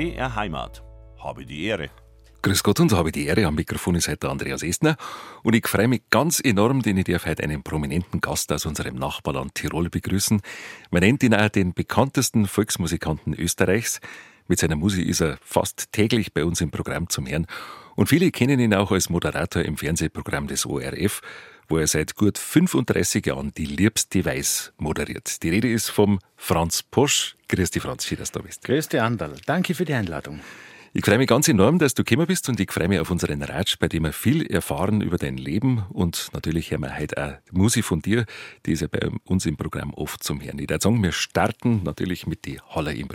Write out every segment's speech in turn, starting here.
BR Heimat. Habe die Ehre. Grüß Gott und habe die Ehre. Am Mikrofon ist heute Andreas Estner. Und ich freue mich ganz enorm, denn ich darf heute einen prominenten Gast aus unserem Nachbarland Tirol begrüßen. Man nennt ihn auch den bekanntesten Volksmusikanten Österreichs. Mit seiner Musik ist er fast täglich bei uns im Programm zum Hören. Und viele kennen ihn auch als Moderator im Fernsehprogramm des ORF, wo er seit gut 35 Jahren die Liebste Weiß moderiert. Die Rede ist vom Franz Posch. Grüß dich, Franz, schön, dass du da bist. Grüß dich, Anderl. Danke für die Einladung. Ich freue mich ganz enorm, dass du gekommen bist und ich freue mich auf unseren Ratsch, bei dem wir viel erfahren über dein Leben und natürlich haben wir heute auch Musik von dir, die ist ja bei uns im Programm oft zum Hören. Ich würde sagen, wir starten natürlich mit die Haller im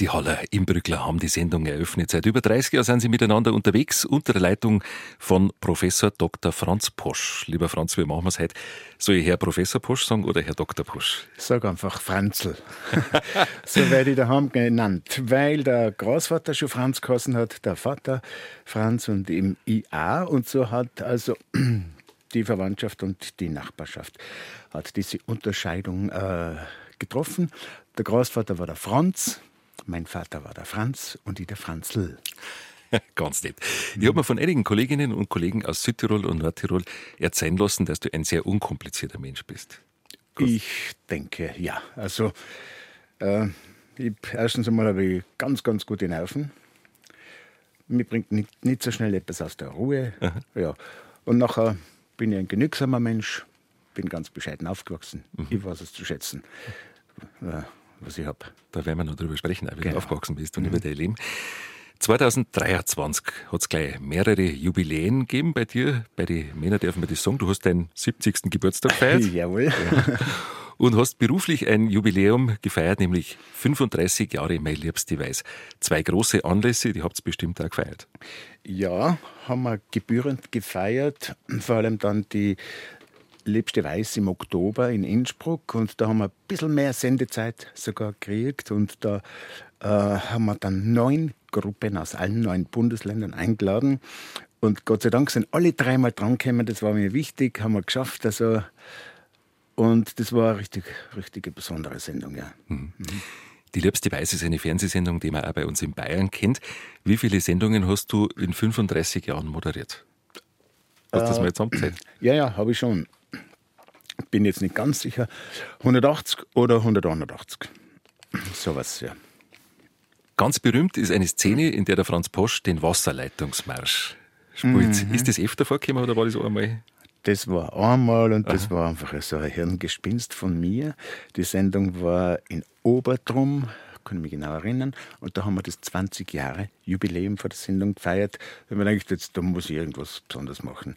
Die Haller Imbrückler haben die Sendung eröffnet. Seit über 30 Jahren sind sie miteinander unterwegs unter der Leitung von Professor Dr. Franz Posch. Lieber Franz, wie machen wir es heute? Soll ich Herr Professor Posch sagen oder Herr Dr. Posch? Sag einfach Franzl. so werde ich daheim genannt, weil der Großvater schon Franz geheißen hat, der Vater Franz und im IA und so hat also die Verwandtschaft und die Nachbarschaft hat diese Unterscheidung äh, getroffen. Der Großvater war der Franz, mein Vater war der Franz und ich der Franzl. Ganz nett. Ich habe mir von einigen Kolleginnen und Kollegen aus Südtirol und Nordtirol erzählen lassen, dass du ein sehr unkomplizierter Mensch bist. Gut. Ich denke, ja. Also, äh, ich, erstens einmal habe ich ganz, ganz gute Nerven. Mir bringt nicht, nicht so schnell etwas aus der Ruhe. Ja. Und nachher bin ich ein genügsamer Mensch, bin ganz bescheiden aufgewachsen. Mhm. Ich weiß es zu schätzen. Äh, was ich habe. Da werden wir noch drüber sprechen, wie genau. du aufgewachsen bist und mhm. über dein Leben. 2023 hat es gleich mehrere Jubiläen gegeben bei dir. Bei den Männern dürfen wir das sagen. Du hast deinen 70. Geburtstag gefeiert. Jawohl. Ja. Und hast beruflich ein Jubiläum gefeiert, nämlich 35 Jahre Mein Liebste Weiß. Zwei große Anlässe, die habt ihr bestimmt auch gefeiert. Ja, haben wir gebührend gefeiert. Vor allem dann die Liebste Weiß im Oktober in Innsbruck und da haben wir ein bisschen mehr Sendezeit sogar gekriegt und da äh, haben wir dann neun Gruppen aus allen neun Bundesländern eingeladen und Gott sei Dank sind alle dreimal drangekommen, das war mir wichtig, haben wir geschafft, also und das war eine richtig, richtig besondere Sendung, ja. Mhm. Die Liebste Weiß ist eine Fernsehsendung, die man auch bei uns in Bayern kennt. Wie viele Sendungen hast du in 35 Jahren moderiert? Hast du das mal zusammengezählt? Ja, ja, habe ich schon bin jetzt nicht ganz sicher, 180 oder 181. Sowas, ja. Ganz berühmt ist eine Szene, in der der Franz Posch den Wasserleitungsmarsch spielt. Mhm. Ist das öfter vorgekommen oder war das einmal? Das war einmal und das Aha. war einfach so ein Hirngespinst von mir. Die Sendung war in Obertrum, kann ich mich genau erinnern. Und da haben wir das 20 Jahre Jubiläum vor der Sendung gefeiert. Da haben wir gedacht, jetzt, da muss ich irgendwas Besonderes machen.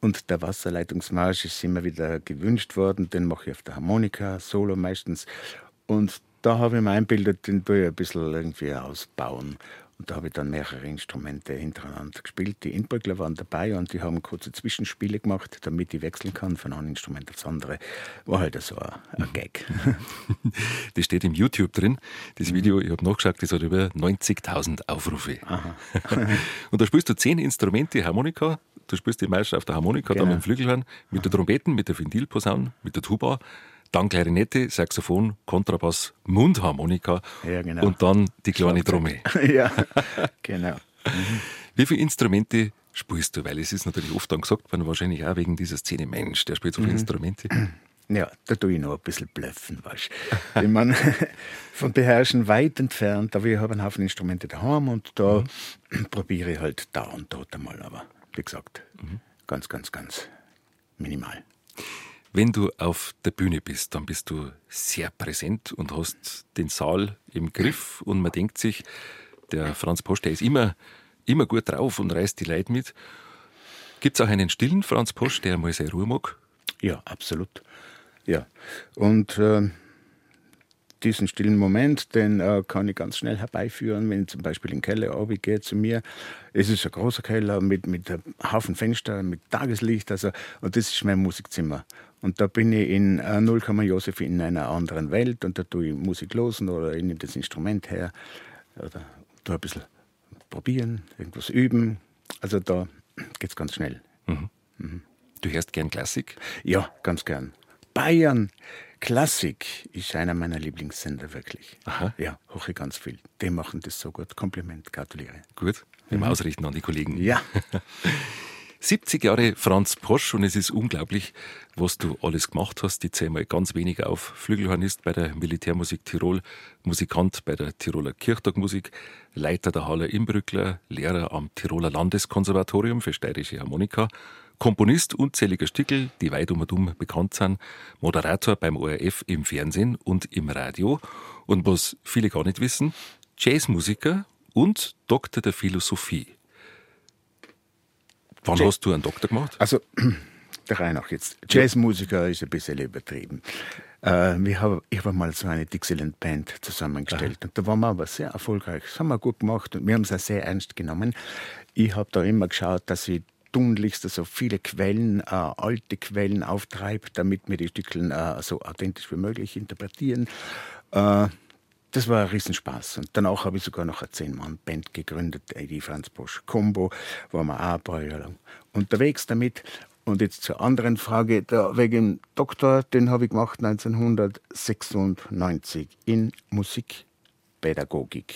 Und der Wasserleitungsmarsch ist immer wieder gewünscht worden. Den mache ich auf der Harmonika, Solo meistens. Und da habe ich mir einbildet, den tue ich ein bisschen irgendwie ausbauen. Und da habe ich dann mehrere Instrumente hintereinander gespielt. Die Inbrückler waren dabei und die haben kurze Zwischenspiele gemacht, damit ich wechseln kann von einem Instrument aufs andere. War halt so ein, ein mhm. Gag. Das steht im YouTube drin. Das Video, ich habe nachgeschaut, das hat über 90.000 Aufrufe. und da spielst du zehn Instrumente, Harmonika, Du spielst die meist auf der Harmonika, genau. dann mit dem Flügelhorn, mit der Trompeten, mit der Ventilposaune, mit der Tuba, dann Klarinette, Saxophon, Kontrabass, Mundharmonika ja, genau. und dann die kleine Trommel. ja, genau. Mhm. Wie viele Instrumente spielst du? Weil es ist natürlich oft dann gesagt worden, wahrscheinlich auch wegen dieser Szene, Mensch, der spielt so viele mhm. Instrumente. Ja, da tue ich noch ein bisschen blöffen, weißt du. Ich meine, von Beherrschen weit entfernt, aber ich habe einen Haufen Instrumente daheim und da mhm. probiere ich halt da und dort einmal, aber wie gesagt. Mhm. Ganz, ganz, ganz minimal. Wenn du auf der Bühne bist, dann bist du sehr präsent und hast den Saal im Griff und man denkt sich, der Franz Posch, der ist immer, immer gut drauf und reißt die Leute mit. Gibt es auch einen stillen Franz Posch, der mal seine Ruhe mag? Ja, absolut. Ja. Und äh, diesen stillen Moment, den äh, kann ich ganz schnell herbeiführen, wenn ich zum Beispiel in den Keller gehe zu mir. Es ist ein großer Keller mit, mit einem Haufen Fenster, mit Tageslicht, also, und das ist mein Musikzimmer. Und da bin ich in äh, 0, Josef in einer anderen Welt und da tue ich Musik losen oder ich nehme das Instrument her oder tue ein bisschen probieren, irgendwas üben. Also da geht es ganz schnell. Du hörst gern Klassik? Ja, ganz gern. Bayern Klassik ist einer meiner Lieblingssender, wirklich. Aha. Ja, hoche ganz viel. Die machen das so gut. Kompliment, gratuliere. Gut, im Ausrichten an die Kollegen. Ja. 70 Jahre Franz Posch und es ist unglaublich, was du alles gemacht hast. Ich zähle mal ganz wenig auf. Flügelhornist bei der Militärmusik Tirol, Musikant bei der Tiroler Kirchtagmusik, Leiter der Haller Imbrückler, Lehrer am Tiroler Landeskonservatorium für steirische Harmonika, Komponist unzähliger Stückel, die weit um und um bekannt sind, Moderator beim ORF im Fernsehen und im Radio und was viele gar nicht wissen, Jazzmusiker und Doktor der Philosophie. Wann Jazz- hast du einen Doktor gemacht? Also, der Reihe nach jetzt. Jazzmusiker ist ein bisschen übertrieben. Äh, wir haben, ich habe mal so eine Dixieland Band zusammengestellt und da waren wir aber sehr erfolgreich. Das haben wir gut gemacht und wir haben es auch sehr ernst genommen. Ich habe da immer geschaut, dass ich tunlichst so viele Quellen, äh, alte Quellen auftreibe, damit wir die Stücke äh, so authentisch wie möglich interpretieren. Äh, das war ein Riesenspaß. Und danach habe ich sogar noch eine Zehn-Mann-Band gegründet, die Franz Bosch Combo. Waren wir auch ein paar Jahre lang unterwegs damit. Und jetzt zur anderen Frage, der wegen Doktor, den habe ich gemacht 1996 in Musikpädagogik.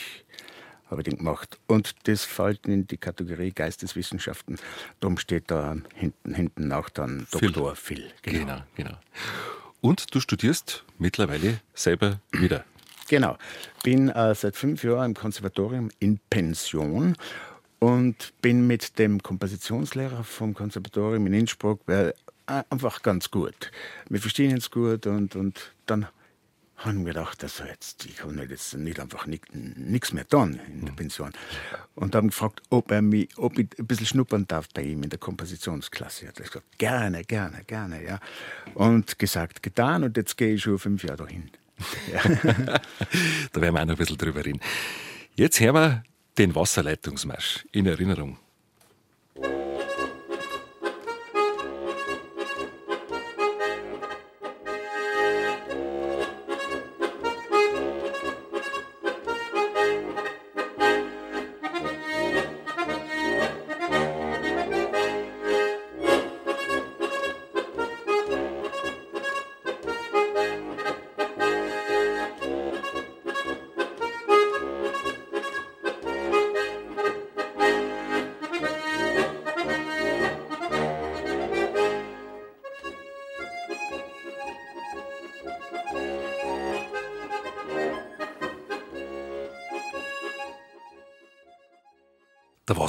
Habe ich den gemacht. Und das fällt in die Kategorie Geisteswissenschaften. Darum steht da hinten, hinten auch dann Phil. Doktor Phil. Genau, genau. Und du studierst mittlerweile selber wieder. Genau. Bin äh, seit fünf Jahren im Konservatorium in Pension und bin mit dem Kompositionslehrer vom Konservatorium in Innsbruck äh, einfach ganz gut. Wir verstehen uns gut und, und dann haben wir gedacht, also jetzt, ich kann nicht, jetzt nicht einfach nichts mehr tun in der Pension. Und haben gefragt, ob, er mich, ob ich ein bisschen schnuppern darf bei ihm in der Kompositionsklasse. Hat er gesagt, gerne, gerne, gerne. Ja. Und gesagt, getan und jetzt gehe ich schon fünf Jahre dahin. Da werden wir auch noch ein bisschen drüber reden. Jetzt hören wir den Wasserleitungsmarsch in Erinnerung.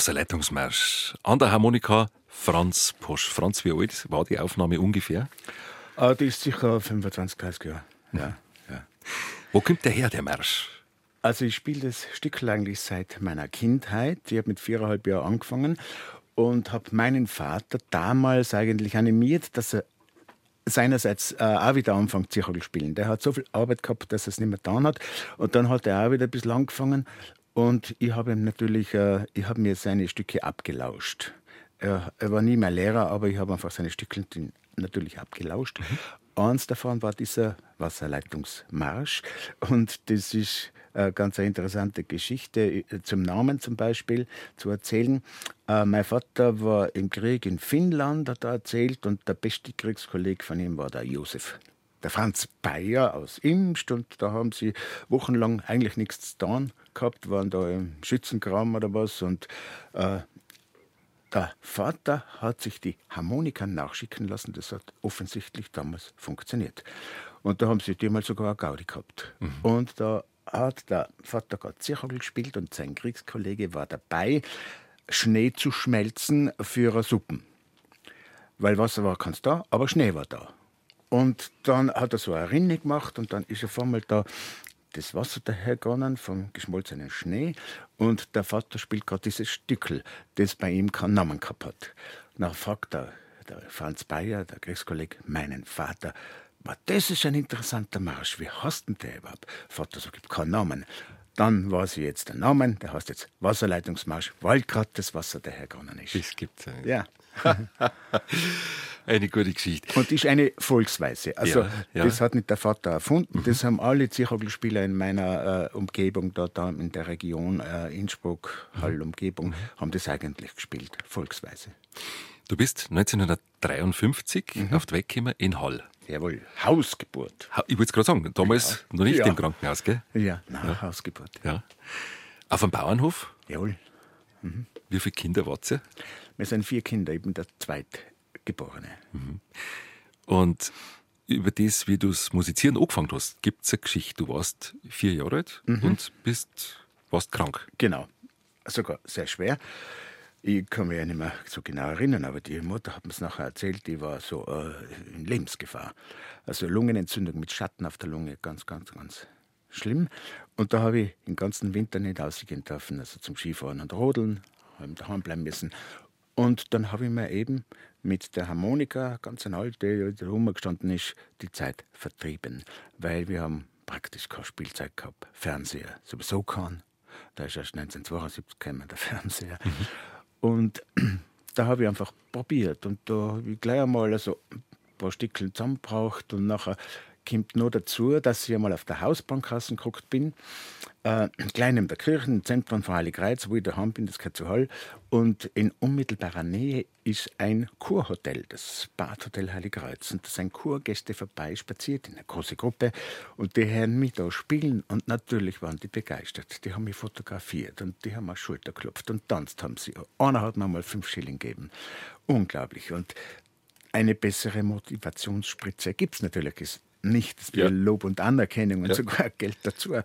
Der Wasserleitungsmarsch. An der Harmonika Franz Posch. Franz, wie alt war die Aufnahme ungefähr? Ah, die ist sicher 25, 30 Jahre. Ja, ja. Wo kommt der her, der Marsch? Also ich spiele das Stück eigentlich seit meiner Kindheit. Ich habe mit viereinhalb Jahren angefangen und habe meinen Vater damals eigentlich animiert, dass er seinerseits äh, auch wieder anfängt, Zirkel spielen. Der hat so viel Arbeit gehabt, dass er es nicht mehr getan hat. Und dann hat er auch wieder ein bisschen angefangen. Und ich habe ihm natürlich, äh, ich habe mir seine Stücke abgelauscht. Er, er war nie mein Lehrer, aber ich habe einfach seine Stücke natürlich abgelauscht. Eins davon war dieser Wasserleitungsmarsch. Und das ist eine ganz eine interessante Geschichte zum Namen zum Beispiel zu erzählen. Äh, mein Vater war im Krieg in Finnland, hat er erzählt, und der beste Kriegskollege von ihm war der Josef. Der Franz Bayer aus Imst und da haben sie wochenlang eigentlich nichts zu tun gehabt, waren da im Schützenkram oder was und äh, der Vater hat sich die Harmonika nachschicken lassen. Das hat offensichtlich damals funktioniert. Und da haben sie die mal sogar eine Gaudi gehabt. Und da hat der Vater gerade Zirchagel gespielt und sein Kriegskollege war dabei, Schnee zu schmelzen für eine Suppen. Weil Wasser war ganz da, aber Schnee war da. Und dann hat er so eine Rinne gemacht und dann ist auf einmal da das Wasser dahergegangen vom geschmolzenen Schnee und der Vater spielt gerade dieses Stückel, das bei ihm keinen Namen gehabt hat. Dann fragt der, der Franz Bayer, der Kriegskollege, meinen Vater, "Ma, das ist ein interessanter Marsch, wie heißt denn der überhaupt? Vater sagt, gibt keinen Namen. Dann weiß ich jetzt den Namen, der heißt jetzt Wasserleitungsmarsch, weil gerade das Wasser dahergegangen ist. Das gibt's. Ja. Eine gute Geschichte. Und ist eine Volksweise. Also Ja, ja. das hat nicht der Vater erfunden. Das haben alle Zirkelspieler in meiner äh, Umgebung, da, da in der Region äh, Innsbruck, Hall, Umgebung, haben das eigentlich gespielt. Volksweise. Du bist 1953 auf die Weg gekommen in Hall. Jawohl, Hausgeburt. Ha- Ich wollte es gerade sagen, damals noch nicht Ja. im Krankenhaus, gell? Ja, na, Hausgeburt. Ja. Auf dem Bauernhof. Jawohl. Wie viele Kinder wart ihr? Wir sind vier Kinder, eben der Zweitgeborene. Und über das, wie du das Musizieren angefangen hast, gibt es eine Geschichte. Du warst vier Jahre alt und bist, warst krank. Genau. Sogar sehr schwer. Ich kann mich ja nicht mehr so genau erinnern, aber die Mutter hat mir es nachher erzählt, die war so äh, in Lebensgefahr. Also Lungenentzündung mit Schatten auf der Lunge, ganz, ganz, ganz schlimm. Und da habe ich den ganzen Winter nicht ausgehen dürfen, also zum Skifahren und Rodeln, habe daheim bleiben müssen. Und dann habe ich mir eben mit der Harmonika, ganz ein alte, die rumgestanden ist, die Zeit vertrieben. Weil wir haben praktisch kein Spielzeug gehabt. Fernseher sowieso keinen. Da ist erst 1972 gekommen, der Fernseher. Und da habe ich einfach probiert. Und da habe ich gleich einmal also ein paar Stückchen zusammengebraucht. Und nachher kommt noch dazu, dass ich einmal auf der Hausbank geguckt bin. Äh, gleich neben der Kirche, im Zentrum von Heiligreiz, wo ich daheim bin, das gehört zu Hall. Und in unmittelbarer Nähe ist ein Kurhotel, das Badhotel Heiligreiz. Und da sind Kurgäste vorbei spaziert in einer großen Gruppe. Und die hören mich da spielen. Und natürlich waren die begeistert. Die haben mich fotografiert und die haben mir Schulter geklopft und tanzt haben sie. Einer hat mir mal fünf Schilling gegeben. Unglaublich. Und eine bessere Motivationsspritze gibt es natürlich nicht. Es Ja. ja. Lob und Anerkennung und sogar Geld dazu.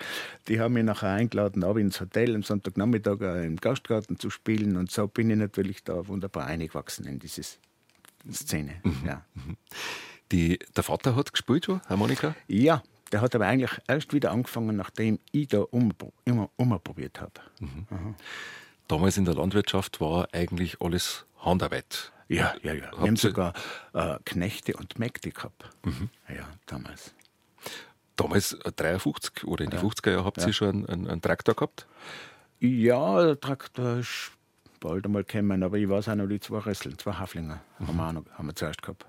Die haben mich nachher eingeladen, ab ins Hotel am Sonntagnachmittag äh, im Gastgarten zu spielen. Und so bin ich natürlich da wunderbar eingewachsen in diese Szene. Ja. Die, der Vater hat gespielt schon, Harmonika? ja, der hat aber eigentlich erst wieder angefangen, nachdem ich da umpro- immer umprobiert habe. Damals in der Landwirtschaft war eigentlich alles Handarbeit. Ja, ja, ja. Wir haben sogar äh, Knechte und Mägde gehabt. Ja, damals. Damals äh, 53 oder in die 50er Jahren habt ihr schon einen, einen, einen Traktor gehabt. Ja, der Traktor ist bald einmal gekommen, aber ich weiß auch noch die zwei Rösseln, zwei Haflinger haben, wir auch noch, haben wir zuerst gehabt.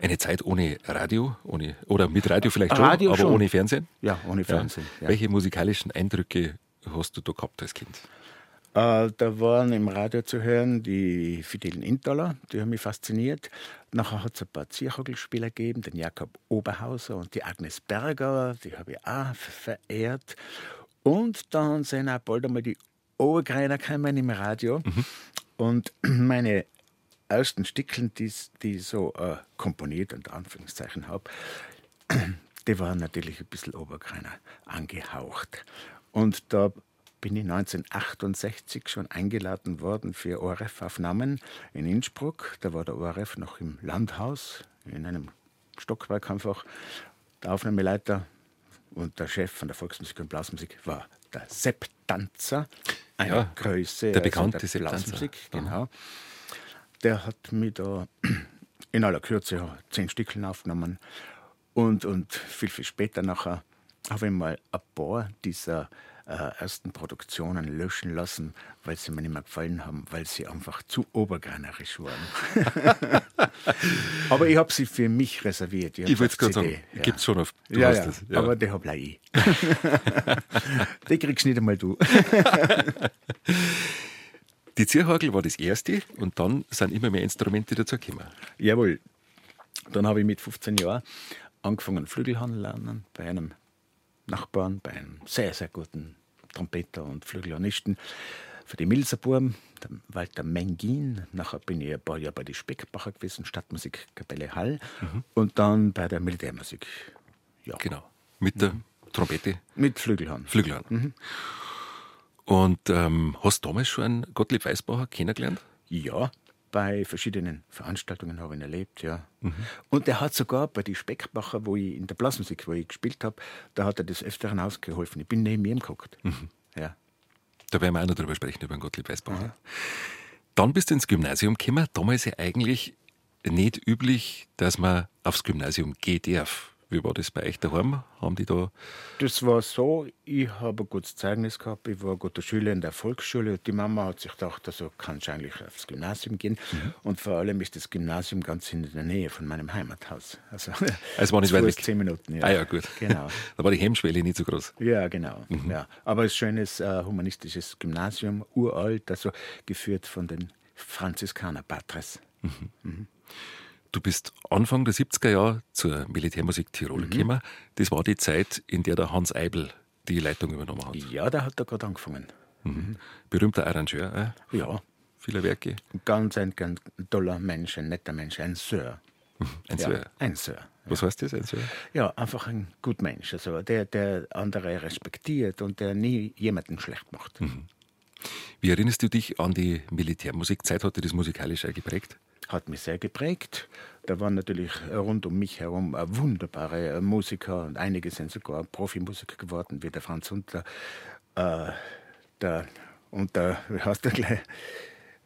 Eine Zeit ohne Radio, ohne, oder mit Radio vielleicht schon, Radio aber schon. ohne Fernsehen. Ja, ohne Fernsehen. Ja. Welche musikalischen Eindrücke hast du da gehabt als Kind? Äh, da waren im Radio zu hören die Fidelen Intaler, die haben mich fasziniert. Nachher hat es ein paar Zierhogelspieler gegeben, den Jakob Oberhauser und die Agnes Berger, die habe ich auch verehrt. Und dann sind auch bald einmal die Obergreiner gekommen im Radio. Und meine ersten Stickeln, die, die ich so äh, komponiert, unter Anführungszeichen habe, die waren natürlich ein bisschen Obergreiner angehaucht. Und da bin ich 1968 schon eingeladen worden für ORF-Aufnahmen in Innsbruck. Da war der ORF noch im Landhaus, in einem Stockwerk einfach. Der Aufnahmeleiter und der Chef von der Volksmusik und Blasmusik war der Sepp Tanzer, eine Ja, Größe der bekannte der Sepp Tanzer. Blasmusik, genau. Der hat mich da in aller Kürze zehn Stückeln aufgenommen. Und, und viel, viel später nachher habe ich mal ein paar dieser äh, ersten Produktionen löschen lassen, weil sie mir nicht mehr gefallen haben, weil sie einfach zu obergreinerisch waren. aber ich habe sie für mich reserviert. Ich wollte es gerade sagen, gibt es schon auf. Du ja, ja, das. aber die habe ich. die kriegst nicht einmal du. Die Zierhagel war das erste und dann sind immer mehr Instrumente dazugekommen. Jawohl. Dann habe ich mit 15 Jahren angefangen, Flügelhorn lernen bei einem Nachbarn, bei einem sehr, sehr guten Trompeter und Flügelhornisten für die Milserburm, Walter Mengin. Nachher bin ich ein paar Jahre bei die Speckbacher gewesen, Stadtmusikkapelle Hall und dann bei der Militärmusik. Ja, Genau. Mit der Trompete, mit Flügelhorn. Flügelhorn. Und ähm, hast du damals schon einen Gottlieb Weißbacher kennengelernt? Ja, bei verschiedenen Veranstaltungen habe ich ihn erlebt, ja. Und er hat sogar bei die Speckbacher, wo ich in der Blasmusik, wo ich gespielt habe, da hat er des Öfteren ausgeholfen. Ich bin neben ihm geguckt. Ja. Da werden wir auch noch drüber sprechen, über den Gottlieb Weißbacher. Dann bist du ins Gymnasium gekommen. Damals ja eigentlich nicht üblich, dass man aufs Gymnasium gehen darf. Wie war das bei euch daheim? Haben die da. Das war so, ich habe ein gutes Zeugnis gehabt, ich war ein guter Schüler in der Volksschule. Die Mama hat sich gedacht, also kannst du eigentlich aufs Gymnasium gehen. Mhm. Und vor allem ist das Gymnasium ganz in der Nähe von meinem Heimathaus. Also, es war nicht weit weg. zehn Minuten, ja. Ah ja, gut. Genau. da war die Hemmschwelle nicht so groß. Ja, genau. Mhm. Ja. Aber ein schönes äh, humanistisches Gymnasium, uralt, also geführt von den Franziskaner Patres. Mhm. Mhm. Du bist Anfang der 70er Jahre zur Militärmusik Tirol mhm. gekommen. Das war die Zeit, in der der Hans Eibel die Leitung übernommen hat. Ja, da hat er gerade angefangen. Mhm. Berühmter Arrangeur. Äh? Ja. Viele Werke. Ganz ein, ganz toller Mensch, ein netter Mensch, ein Sir. Mhm. Ein ja, Sir. Ein Sir. Was heißt das, ein Sir? Ja, einfach ein gut Mensch, also der, der andere respektiert und der nie jemanden schlecht macht. Mhm. Wie erinnerst du dich an die Militärmusikzeit? Hat dir das musikalisch geprägt? Hat mich sehr geprägt. Da waren natürlich rund um mich herum wunderbare Musiker und einige sind sogar Profimusiker geworden, wie der Franz Hunter. Äh, der, und der, wie heißt der gleich?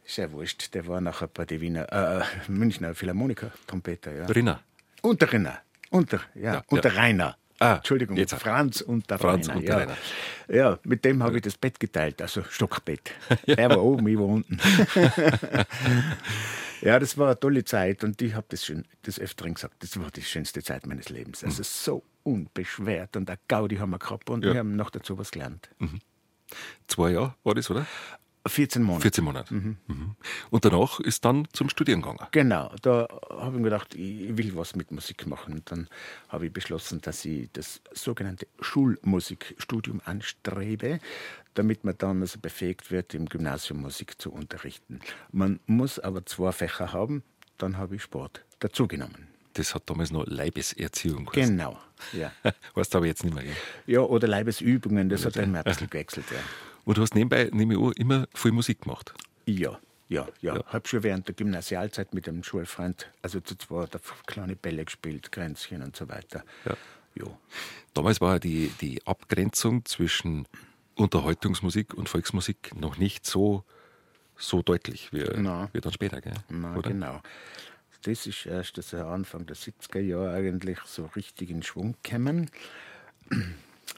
Sehr wurscht, der war nachher bei den Wiener, äh, Münchner Philharmoniker, Trompeter. Ja. Rinner. Und der Rinner. Und der, ja, ja, und der Rainer. Ah, Entschuldigung, jetzt. Franz und der Franz Rainer. Und der ja. Rainer. ja, mit dem habe ich das Bett geteilt, also Stockbett. ja. Er war oben, ich war unten. Ja, das war eine tolle Zeit und ich habe das schon des Öfteren gesagt, das war die schönste Zeit meines Lebens. Also mhm. so unbeschwert und eine Gaudi haben wir gehabt und ja. wir haben noch dazu was gelernt. Mhm. Zwei Jahre war das, oder? 14 Monate. 14 Monate. Mhm. Mhm. Und danach ist dann zum Studieren gegangen. Genau, da habe ich mir gedacht, ich will was mit Musik machen. Und dann habe ich beschlossen, dass ich das sogenannte Schulmusikstudium anstrebe, damit man dann also befähigt wird, im Gymnasium Musik zu unterrichten. Man muss aber zwei Fächer haben, dann habe ich Sport dazugenommen. Das hat damals noch Leibeserziehung geheißen. Genau, ja. weißt du aber jetzt nicht mehr. Ja, ja oder Leibesübungen, das hat dann ein bisschen gewechselt, ja. Und du hast nebenbei, nehme ich an, immer viel Musik gemacht. Ja, ja, ja. ja. Habe schon während der Gymnasialzeit mit einem Schulfreund, also zu zweit, kleine Bälle gespielt, Grenzchen und so weiter. Ja. ja. Damals war die, die Abgrenzung zwischen Unterhaltungsmusik und Volksmusik noch nicht so, so deutlich wie, wie dann später. Gell? Na, genau. Das ist erst das Anfang der 70er Jahre eigentlich so richtig in Schwung gekommen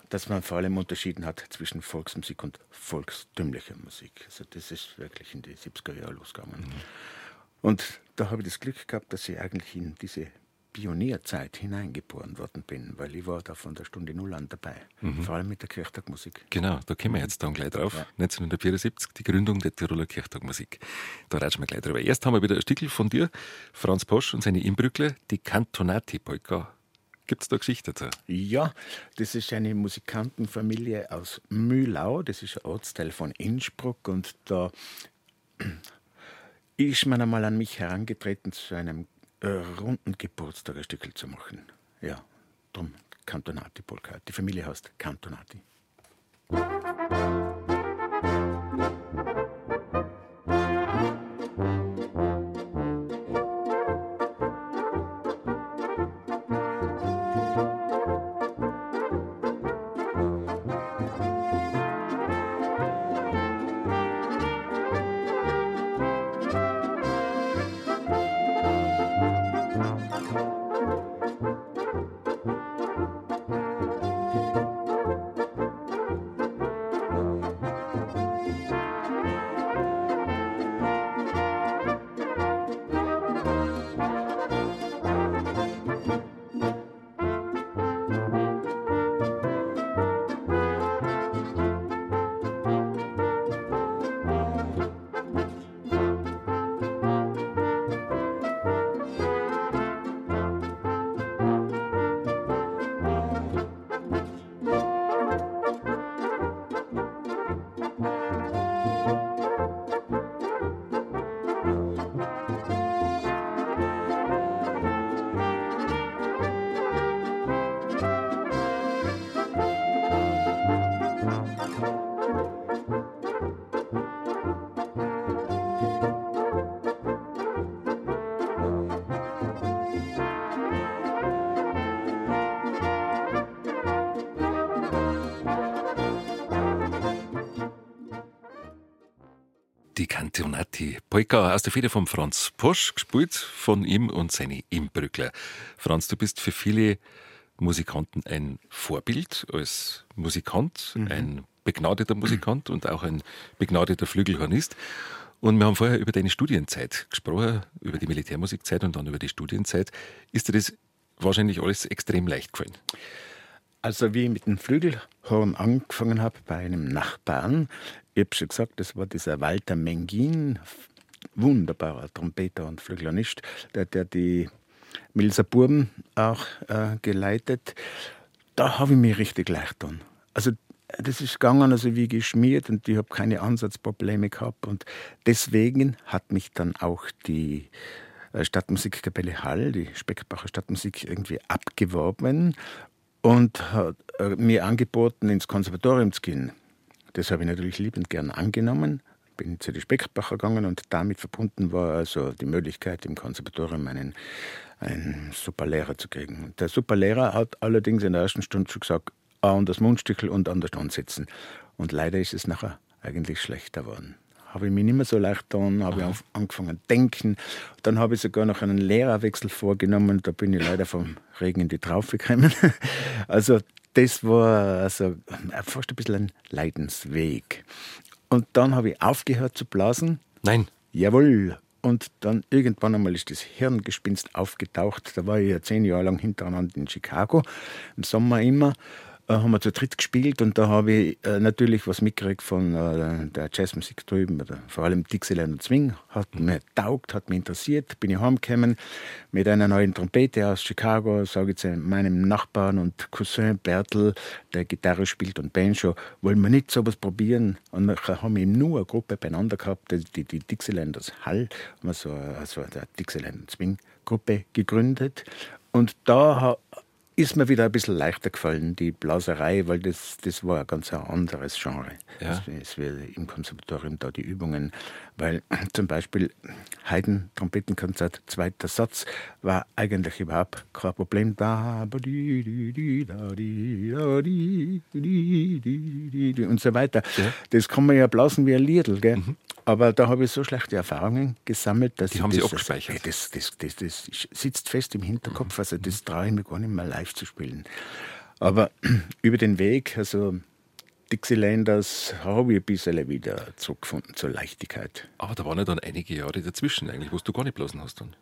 dass man vor allem unterschieden hat zwischen Volksmusik und volkstümlicher Musik. Also das ist wirklich in die 70er Jahre losgegangen. Mhm. Und da habe ich das Glück gehabt, dass ich eigentlich in diese Pionierzeit hineingeboren worden bin, weil ich war da von der Stunde Null an dabei, mhm. vor allem mit der Kirchtagmusik. Genau, da kommen wir jetzt dann gleich drauf. Ja. 1974, die Gründung der Tiroler Kirchtagmusik. Da ratschen wir gleich drüber. Erst haben wir wieder ein Stückel von dir, Franz Posch und seine Imbrückle, die Cantonati-Polka. Gibt es da Geschichte dazu? Ja, das ist eine Musikantenfamilie aus Mühlau, das ist ein Ortsteil von Innsbruck und da ist man einmal an mich herangetreten, zu einem äh, runden Geburtstag ein Stückel zu machen. Ja, drum Cantonati Polka. Die Familie heißt Cantonati. Polka aus der Feder von Franz Posch, gespielt von ihm und seine Imbrückler. Franz, du bist für viele Musikanten ein Vorbild als Musikant, mhm. ein begnadeter Musikant und auch ein begnadeter Flügelhornist. Und wir haben vorher über deine Studienzeit gesprochen, über die Militärmusikzeit und dann über die Studienzeit. Ist dir das wahrscheinlich alles extrem leicht gefallen? Also wie ich mit dem Flügelhorn angefangen habe bei einem Nachbarn, ich habe schon gesagt, das war dieser Walter Mengin, wunderbarer Trompeter und Flügelhornist, der, der die Milser Burben auch äh, geleitet. Da habe ich mich richtig leicht getan. Also das ist gegangen also wie geschmiert und ich habe keine Ansatzprobleme gehabt und deswegen hat mich dann auch die äh, Stadtmusikkapelle Hall, die Speckbacher Stadtmusik irgendwie abgeworben und hat äh, mir angeboten, ins Konservatorium zu gehen. Das habe ich natürlich liebend gern angenommen, bin zu die Speckbacher gegangen und damit verbunden war also die Möglichkeit, im Konservatorium einen, einen Superlehrer zu kriegen. Und der Superlehrer hat allerdings in der ersten Stunde schon gesagt, an das Mundstückel und an der Stand sitzen. Und leider ist es nachher eigentlich schlechter geworden. Habe ich mich nicht mehr so leicht getan, habe ich angefangen zu denken. Dann habe ich sogar noch einen Lehrerwechsel vorgenommen. Da bin ich leider vom Regen in die Traufe gekommen. Also das war also fast ein bisschen ein Leidensweg. Und dann habe ich aufgehört zu blasen. Nein. Jawohl. Und dann irgendwann einmal ist das Hirngespinst aufgetaucht. Da war ich ja zehn Jahre lang hintereinander in Chicago, im Sommer immer. Äh, haben wir zu dritt gespielt und da habe ich äh, natürlich was mitgekriegt von äh, der Jazzmusik drüben, oder vor allem Dixieland Swing. Hat mir taugt, hat mich interessiert. Bin ich heimgekommen mit einer neuen Trompete aus Chicago, sage ich zu meinem Nachbarn und Cousin Bertel, der Gitarre spielt und Banjo, wollen wir nicht sowas probieren? Und dann haben wir nur eine Gruppe beieinander gehabt, die, die Dixielanders Hall, haben wir so also der Dixieland Swing Gruppe gegründet. Und da ist mir wieder ein bisschen leichter gefallen, die Blaserei, weil das, das war ein ganz anderes Genre. Ja. Es wäre im Konservatorium da die Übungen, weil zum Beispiel Haydn Trompetenkonzert, zweiter Satz, war eigentlich überhaupt kein Problem da. Und so weiter. Ja. Das kann man ja blasen wie ein Liedl, gell? Mhm. Aber da habe ich so schlechte Erfahrungen gesammelt, dass die haben das, Sie abgespeichert. Das, das, das, das, sitzt fest im Hinterkopf. Also das traue ich mir gar nicht mehr live zu spielen. Aber über den Weg, also Dixielanders, habe ich ein bisschen wieder zurückgefunden zur Leichtigkeit. Aber da waren ja dann einige Jahre dazwischen eigentlich, wo du gar nicht blasen hast dann.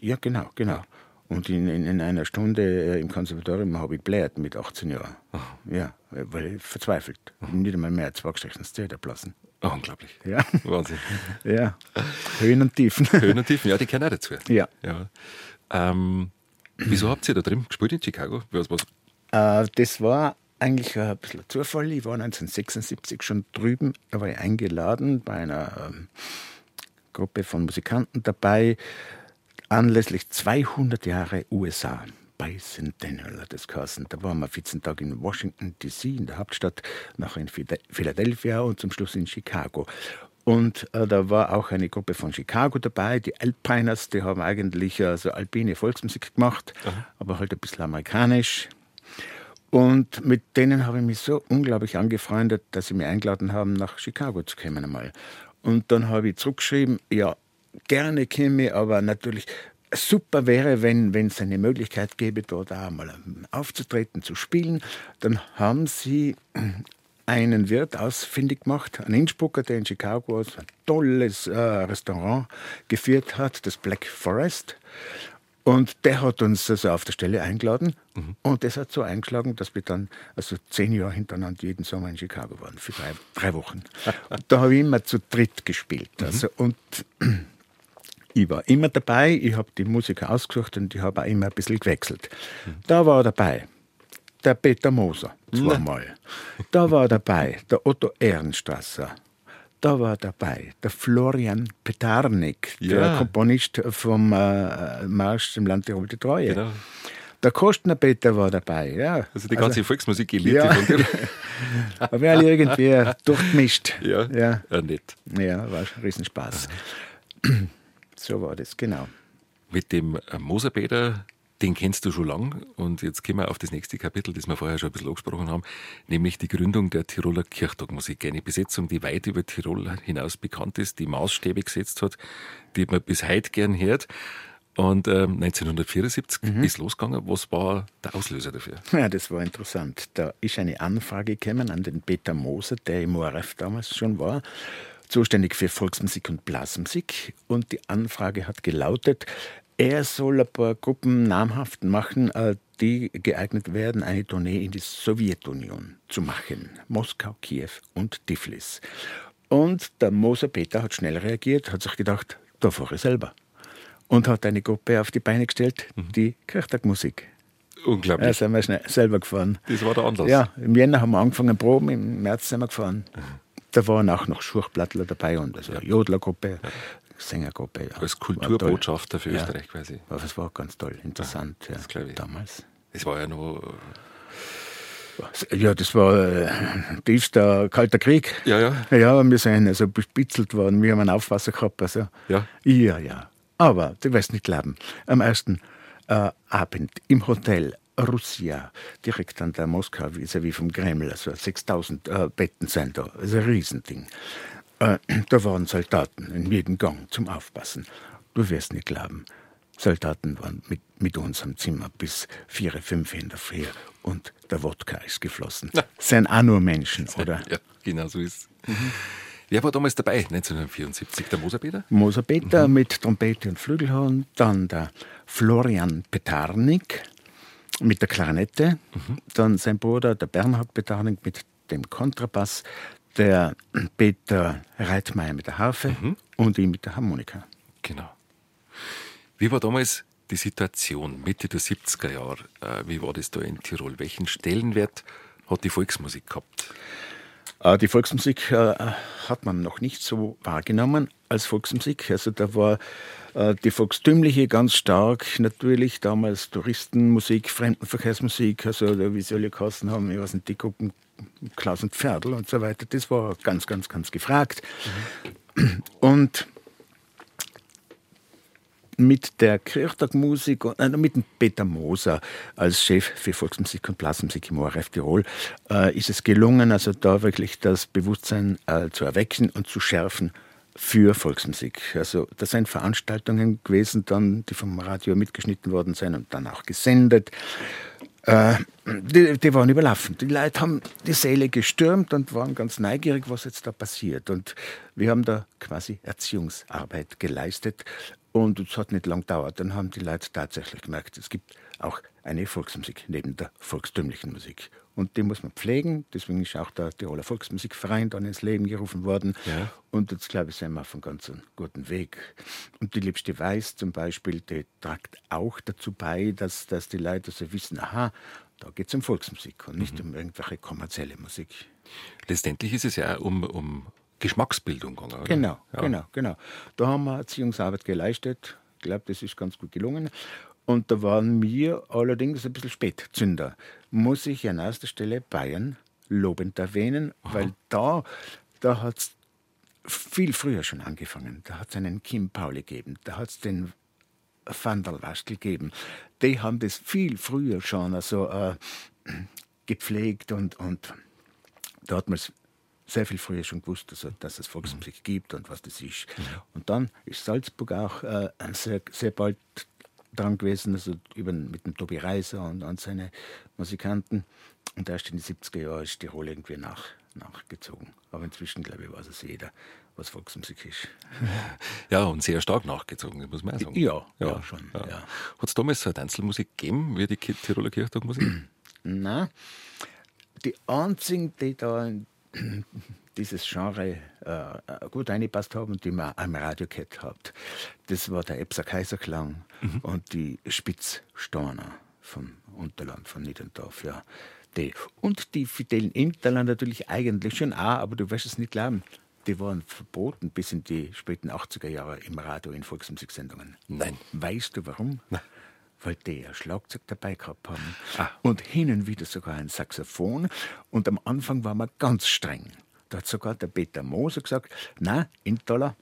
Ja, genau, genau. Ja. Und in, in, in, einer Stunde äh, im Konservatorium habe ich bläht mit 18 Jahren. Aha. Ja, weil ich verzweifelt. Aha. Nicht einmal mehr zwei gestrichenes Theater blasen. Oh, unglaublich. Ja. Wahnsinn. Ja. Höhen und Tiefen. Höhen und Tiefen, ja, die kennen auch dazu. Ja. ja. Ähm, wieso habt ihr da drin gespielt in Chicago? Was, was? Äh, das war eigentlich ein bisschen Zufall. Ich war 1976 schon drüben, da war ich eingeladen bei einer ähm, Gruppe von Musikanten dabei, anlässlich 200 Jahre USA. Bicentennial hat das geheißen. Da waren wir 14 Tage in Washington D.C., in der Hauptstadt, nachher in Philadelphia und zum Schluss in Chicago. Und äh, da war auch eine Gruppe von Chicago dabei, die Alpiners, die haben eigentlich also alpine Volksmusik gemacht, Aha. aber halt ein bisschen amerikanisch. Und mit denen habe ich mich so unglaublich angefreundet, dass sie mich eingeladen haben, nach Chicago zu kommen einmal. Und dann habe ich zurückgeschrieben, ja, gerne käme, aber natürlich super wäre, wenn es eine Möglichkeit gäbe, dort auch mal aufzutreten, zu spielen. Dann haben sie einen Wirt ausfindig gemacht, einen Innsbrucker, der in Chicago ein tolles äh, Restaurant geführt hat, das Black Forest. Und der hat uns also auf der Stelle eingeladen. Mhm. Und das hat so eingeschlagen, dass wir dann also zehn Jahre hintereinander jeden Sommer in Chicago waren, für drei, drei Wochen. Und da habe ich immer zu dritt gespielt. Mhm. Also, und ich war immer dabei, ich habe die Musiker ausgesucht und ich habe auch immer ein bisschen gewechselt. Da war dabei der Peter Moser, zweimal. Da war dabei der Otto Ehrenstrasser. Da war dabei der Florian Petarnik, ja. der Komponist vom äh, Marsch zum Land Tirol die Treue. Genau. Der Kostner Peter war dabei, ja. Also die ganze also, Volksmusik-Elite ja. von dir. Alle irgendwie durchgemischt. Ja, ja. ja nett. Ja, war ein Riesenspaß. So war das, genau. Mit dem äh, Moserpeter, den kennst du schon lang. Und jetzt kommen wir auf das nächste Kapitel, das wir vorher schon ein bisschen angesprochen haben, nämlich die Gründung der Tiroler Kirchtagmusik. Eine Besetzung, die weit über Tirol hinaus bekannt ist, die Maßstäbe gesetzt hat, die man bis heute gern hört. Und ähm, 1974 mhm. ist losgegangen. Was war der Auslöser dafür? Ja, das war interessant. Da ist eine Anfrage gekommen an den Peter Moser, der im ORF damals schon war, zuständig für Volksmusik und Blasmusik. Und die Anfrage hat gelautet, er soll ein paar Gruppen namhaft machen, äh, die geeignet werden, eine Tournee in die Sowjetunion zu machen. Moskau, Kiew und Tiflis. Und der Moser Peter hat schnell reagiert, hat sich gedacht, da fahre ich selber. Und hat eine Gruppe auf die Beine gestellt, mhm. die Kirchtagmusik. Unglaublich. Da sind wir schnell selber gefahren. Das war der Anlass. Ja, im Jänner haben wir angefangen proben, im März sind wir gefahren. Mhm. Da waren auch noch Schurchplattler dabei und also eine Jodlergruppe, ja. Sängergruppe. Ja. Als Kulturbotschafter für Österreich ja. quasi. Aber das war ganz toll, interessant ja, das ja, damals. Das war ja noch ja, das war äh, tiefster kalter Krieg. Ja, ja. Ja, wir sind also bespitzelt worden. Wir haben einen Aufpasser gehabt. Also. Ja. Ja, ja. Aber du wirst nicht glauben. Am ersten äh, Abend im Hotel Russia, direkt an der Moskau, wie vom Kreml, also 6000 äh, Betten sind da. Das ist ein Riesending. Äh, da waren Soldaten in jedem Gang zum Aufpassen. Du wirst nicht glauben. Soldaten waren mit, mit uns am Zimmer bis vier, fünf in der Früh und der Wodka ist geflossen. Ja. Sind auch nur Menschen, oder? Ja, genau so ist es. Mhm. Wer war damals dabei, 1974? Der Moserpeter? Moserpeter mhm. mit Trompete und Flügelhorn, dann der Florian Petarnik mit der Klarinette, mhm. dann sein Bruder, der Bernhard Petarnik mit dem Kontrabass, der Peter Reitmeier mit der Harfe mhm. und ich mit der Harmonika. Genau. Wie war damals die Situation Mitte der 70er Jahre? Äh, wie war das da in Tirol? Welchen Stellenwert hat die Volksmusik gehabt? Äh, die Volksmusik äh, hat man noch nicht so wahrgenommen als Volksmusik. Also da war die volkstümliche ganz stark, natürlich damals Touristenmusik, Fremdenverkehrsmusik, also wie soll ich Kassen haben, ich weiß nicht, die gucken Klaus und Pferdl und so weiter. Das war ganz, ganz, ganz gefragt. Mhm. Und mit der Kirchtagmusik, äh, mit dem Peter Moser als Chef für Volksmusik und Blasmusik im ORF Tirol, äh, ist es gelungen, also da wirklich das Bewusstsein äh, zu erwecken und zu schärfen für Volksmusik. Also das sind Veranstaltungen gewesen, dann, die vom Radio mitgeschnitten worden sind und dann auch gesendet. Äh, die, die, waren überlaufen. Die Leute haben die Säle gestürmt und waren ganz neugierig, was jetzt da passiert. Und wir haben da quasi Erziehungsarbeit geleistet. Und es hat nicht lang gedauert. Dann haben die Leute tatsächlich gemerkt, es gibt auch eine Volksmusik neben der volkstümlichen Musik. Und die muss man pflegen. Deswegen ist auch der Tiroler Volksmusikverein dann ins Leben gerufen worden. Ja. Und jetzt, glaube ich, sind wir auf einem ganz guten Weg. Und die Liebste Weiß zum Beispiel, die tragt auch dazu bei, dass, dass die Leute so wissen, aha, da geht es um Volksmusik und nicht mhm. um irgendwelche kommerzielle Musik. Letztendlich ist es ja um, um Geschmacksbildung gegangen. Oder? Genau, ja. genau, genau. Da haben wir Erziehungsarbeit geleistet. Ich glaube, das ist ganz gut gelungen. Und da waren wir allerdings ein bisschen Spätzünder. Muss ich an erster Stelle Bayern lobend erwähnen, Aha. weil da, da hat es viel früher schon angefangen. Da hat es einen Kim Pauli gegeben, da hat es den Van der Wastel gegeben. Die haben das viel früher schon also, äh, gepflegt und, und da hat man es sehr viel früher schon gewusst, also, dass es Volksmusik gibt und was das ist. Mhm. Und dann ist Salzburg auch äh, sehr, sehr bald dran gewesen, also über, mit dem Tobi Reiser und, und seine Musikanten. Und erst in den 70er Jahren ist Tirol irgendwie nach, nachgezogen. Aber inzwischen, glaube ich, weiß es jeder, was Volksmusik ist. Ja, und sehr stark nachgezogen, muss man auch sagen. Ja, ja, ja schon. Ja. Ja. Hat es damals so eine Einzelmusik gegeben, wie die Tiroler Kirchtagmusik? Nein. Die einzigen, die da dieses Genre äh, gut eingepasst haben und die man am Radio gehört hat. Das war der Epser Kaiserklang mhm. und die Spitzstorner vom Unterland, von Niedendorf. Ja. Die. Und die Fidelen Interland natürlich eigentlich schon auch, aber du wirst es nicht glauben. Die waren verboten bis in die späten 80er Jahre im Radio in Volksmusiksendungen. Nein. Weißt du warum? Nein weil die ein Schlagzeug dabei gehabt haben. Ah. Und hin und wieder sogar ein Saxophon. Und am Anfang war man ganz streng. Da hat sogar der Peter Moser gesagt, na, Intaler,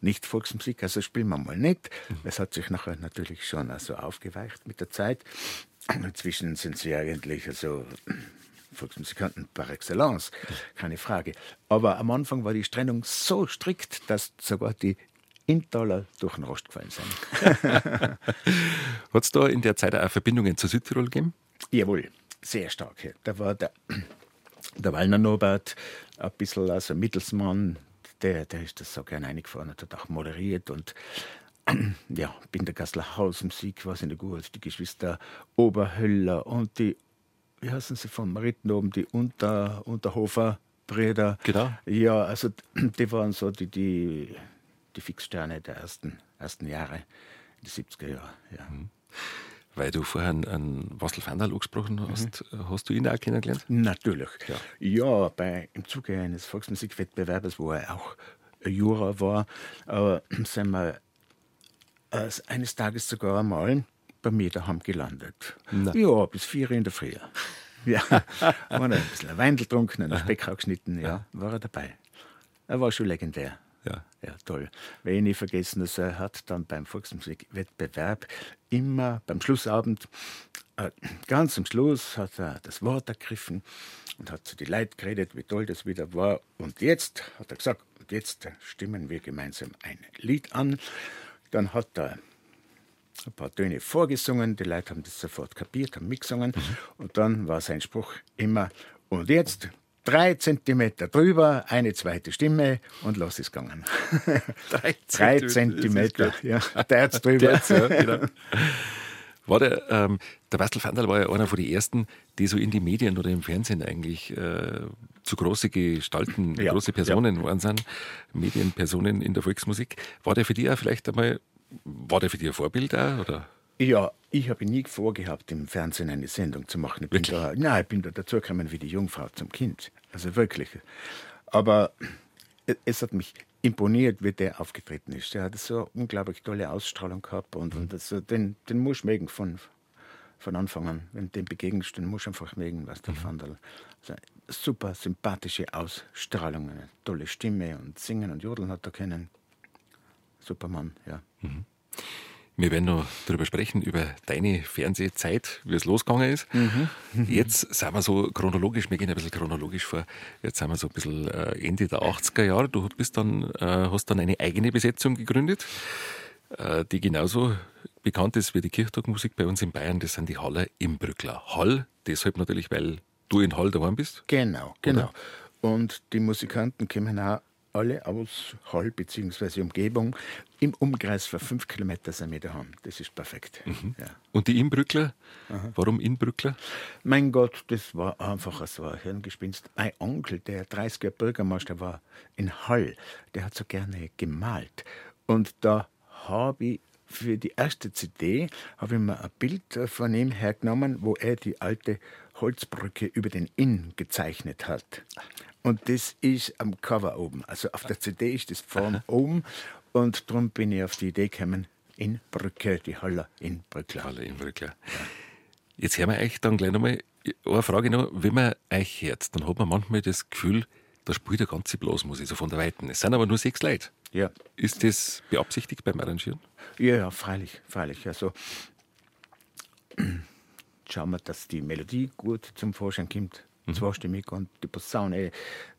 nicht Volksmusik, also spielen wir mal nicht. Mhm. Es hat sich nachher natürlich schon also aufgeweicht mit der Zeit. Inzwischen sind sie eigentlich also Volksmusikanten par excellence, keine Frage. Aber am Anfang war die Trennung so strikt, dass sogar die Intaler durch den Rost gefallen sein. Hat es da in der Zeit auch Verbindungen zu Südtirol gegeben? Jawohl, sehr stark. Da war der, der Wallner Norbert ein bisschen als ein Mittelsmann, der, der ist das so gerne eingefahren, hat auch moderiert und ja, Bindergassler Hausmusik war nicht gut, die Geschwister Oberhöller und die, wie heißen sie von Maritten oben, die Unter, Unterhofer Brüder. Genau. Ja, also die waren so die, die, die Fixsterne der ersten, ersten Jahre, die 70er Jahre. Ja. Mhm. Weil du vorher einen Wassel Vandal angesprochen hast, mhm. hast du ihn auch kennengelernt? Natürlich. Ja, ja bei, im Zuge eines Volksmusikwettbewerbs, wo er auch Jura war, äh, sind wir äh, eines Tages sogar einmal bei mir daheim gelandet. Nein. Ja, bis vier in der Früh. Ja, haben ein bisschen Weindel getrunken, einen Speck geschnitten, ja, war er dabei. Er war schon legendär. Ja. ja, toll. Weil ich vergessen, dass er hat dann beim Volksmusikwettbewerb immer beim Schlussabend, äh, ganz am Schluss, hat er das Wort ergriffen und hat zu die Leute geredet, wie toll das wieder war. Und jetzt, hat er gesagt, und jetzt stimmen wir gemeinsam ein Lied an. Dann hat er ein paar Töne vorgesungen, die Leute haben das sofort kapiert, haben mitgesungen. Mhm. Und dann war sein Spruch immer, und jetzt drei Zentimeter drüber, eine zweite Stimme und los ist gegangen. drei, drei Zentimeter, ja, der hat's drüber. Der ja, genau. War der, ähm, der Bastel Vandal war ja einer von den ersten, die so in die Medien oder im Fernsehen eigentlich äh, zu große Gestalten, ja, große Personen ja. waren sind, Medienpersonen in der Volksmusik. War der für dich auch vielleicht einmal, war der für dich ein Vorbild auch, oder? Ja, ich habe nie vorgehabt, im Fernsehen eine Sendung zu machen. Ich bin da, nein, ich bin da dazugekommen wie die Jungfrau zum Kind. Also wirklich. Aber es hat mich imponiert, wie der aufgetreten ist. Der hat so eine unglaublich tolle Ausstrahlung gehabt und, und das, den, den muss mögen von, von Anfang an. Wenn du dem begegnest, den musst du einfach mögen, was der mhm. Fandel. Also super sympathische Ausstrahlung, eine tolle Stimme und Singen und Jodeln hat er kennen. Supermann, ja. Mhm. Wir werden noch darüber sprechen, über deine Fernsehzeit, wie es losgegangen ist. Mhm. Jetzt sind wir so chronologisch, wir gehen ein bisschen chronologisch vor. Jetzt sind wir so ein bisschen äh, Ende der 80er Jahre. Du bist dann, äh, hast dann eine eigene Besetzung gegründet, äh, die genauso bekannt ist wie die Kirchtagmusik bei uns in Bayern. Das sind die Haller im Brückler. Hall, deshalb natürlich, weil du in Hall daheim bist. Genau, genau. Und die Musikanten kommen auch alle aus Hall bzw. Umgebung im Umkreis von fünf Kilometern sind wir daheim. Das ist perfekt. Mhm. Ja. Und die Inbrückler? Aha. Warum Inbrückler? Mein Gott, das war einfach so ein Hirngespinst. Mein Onkel, der 30er Bürgermeister war in Hall, der hat so gerne gemalt. Und da habe ich für die erste CD habe ich mir ein Bild von ihm hergenommen, wo er die alte Holzbrücke über den Inn gezeichnet hat. Und das ist am Cover oben. Also auf der CD ist das vorn oben. Und darum bin ich auf die Idee gekommen, in Brücke, die Halle in Brücke. Halle in Brücke. Ja. Jetzt hören wir euch dann gleich nochmal eine Frage noch. Wenn man euch hört, dann hat man manchmal das Gefühl, da spielt der ganze Blasmusik, so von der Weiten. Es sind aber nur sechs Leute. Ja. Ist das beabsichtigt beim Arrangieren? Ja, ja, freilich, freilich. Also schauen wir, dass die Melodie gut zum Vorschein kommt mhm. zweistimmig und die Posaune,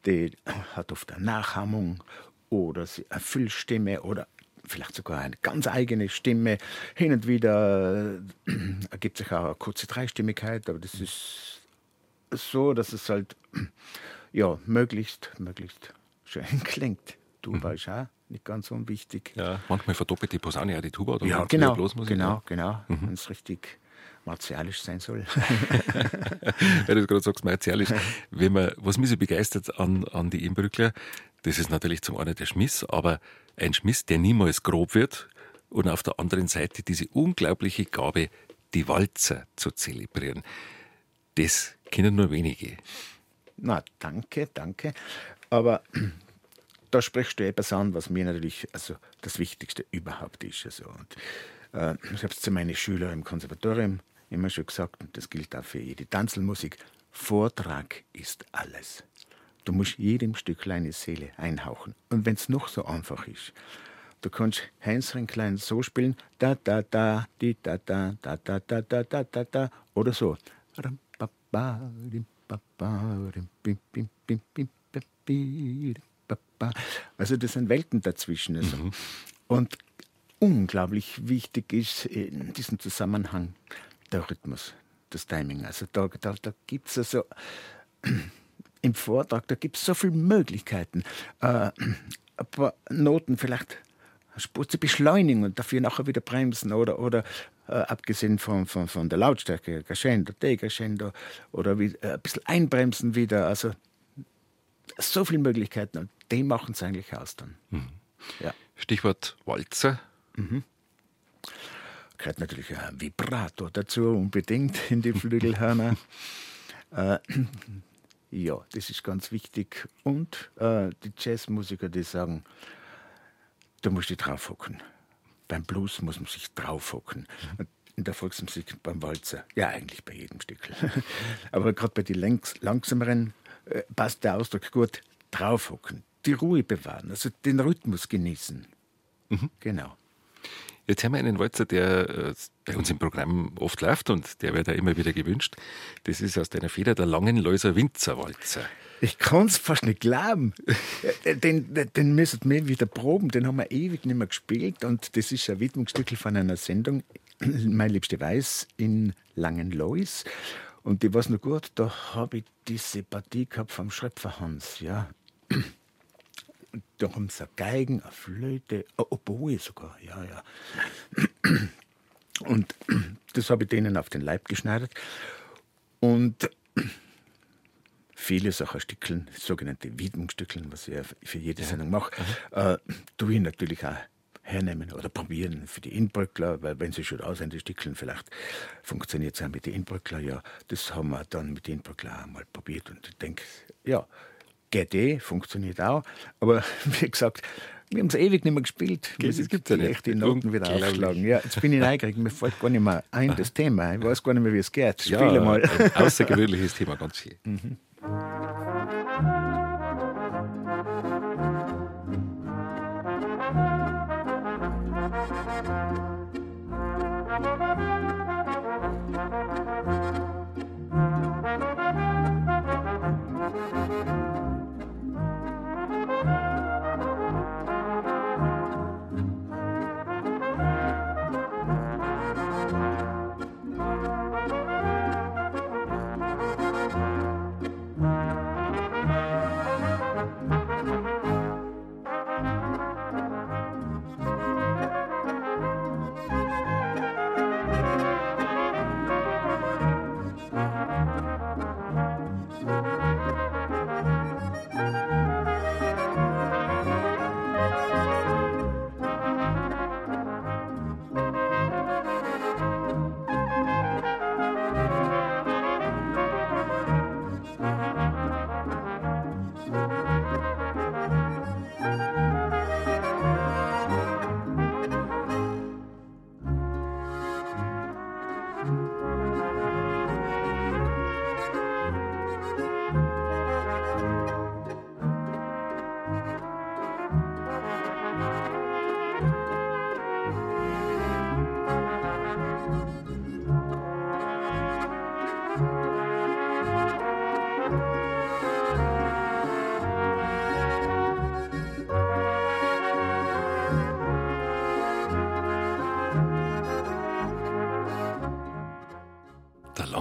die hat oft eine Nachahmung oder eine Füllstimme oder vielleicht sogar eine ganz eigene Stimme. Hin und wieder äh, ergibt sich auch eine kurze Dreistimmigkeit, aber das ist so, dass es halt ja, möglichst, möglichst schön klingt. Tuba mhm. ist auch nicht ganz unwichtig. Ja, manchmal verdoppelt die Posaune auch die Tuba. Oder ja, genau, genau, genau. Mhm. Wenn es richtig martialisch sein soll. Weil du gerade sagst, martialisch. Wenn man, was mich so begeistert an, an die Inbrückler, das ist natürlich zum einen der Schmiss, aber ein Schmiss, der niemals grob wird und auf der anderen Seite diese unglaubliche Gabe, die Walzer zu zelebrieren. Das kennen nur wenige. Na, danke, danke. Aber da sprichst du etwas an, was mir natürlich also das Wichtigste überhaupt ist. Also, und, äh, ich habe es zu meinen Schülern im Konservatorium immer schon gesagt, und das gilt auch für jede Tanzelmusik, Vortrag ist alles. Du musst jedem Stücklein eine Seele einhauchen. Und wenn es noch so einfach ist, du kannst Heinzring klein so spielen, da da da, die da da, da da da da da da da, oder so. Also das sind Welten dazwischen. Also. Mhm. Und unglaublich wichtig ist in diesem Zusammenhang der Rhythmus, das Timing. Also da, da, da gibt es also im Vortrag, da gibt es so viele Möglichkeiten. Äh, ein paar Noten vielleicht Spur zu beschleunigen und dafür nachher wieder bremsen oder, oder äh, abgesehen von, von, von der Lautstärke, Crescendo, Decrescendo oder wie, äh, ein bisschen einbremsen wieder. Also so viele Möglichkeiten und die machen es eigentlich aus dann. Mhm. Ja. Stichwort Walzer. Mhm. Gehört natürlich ein Vibrato dazu, unbedingt in die Flügelhörner. äh, ja, das ist ganz wichtig. Und äh, die Jazzmusiker, die sagen, da musst du drauf hocken. Beim Blues muss man sich drauf hocken. In der Volksmusik beim Walzer, ja eigentlich bei jedem Stück. Aber gerade bei den langsameren äh, passt der Ausdruck gut, draufhocken, die Ruhe bewahren, also den Rhythmus genießen. Mhm. Genau. Jetzt haben wir einen Walzer, der äh, bei uns im Programm oft läuft und der wird ja immer wieder gewünscht. Das ist aus deiner Feder der Langenläuser Winzerwalzer. Ich kann es fast nicht glauben. Äh, den, den müssen wir wieder proben. Den haben wir ewig nicht mehr gespielt. Und das ist ein Widmungsstück von einer Sendung, Mein Liebste Weiß in Langenlois. Und die war noch gut, da habe ich diese Partie gehabt vom Schröpfer Hans. Ja. Da haben sie eine Geigen, eine Flöte, eine Oboe sogar. Ja, ja. Und das habe ich denen auf den Leib geschneidert. Und viele Sacherstückeln, sogenannte Widmungsstückeln, was ich für jede Sendung mache, äh, tue ich natürlich auch hernehmen oder probieren für die Inbrückler, weil wenn sie schon sind, die Stückeln, vielleicht funktioniert es auch mit den Inbrückler. Ja, das haben wir dann mit den Inbrückler einmal probiert und ich denke, ja, geht eh, funktioniert auch. Aber wie gesagt, wir haben es ewig nicht mehr gespielt. Es gibt ja nicht. die Noten wieder aufschlagen. Ja, jetzt bin ich neugierig, mir fällt gar nicht mehr ein, das Thema. Ich weiß gar nicht mehr, wie es geht. Spiele ja, mal. Ein außergewöhnliches Thema, ganz schön. Mhm.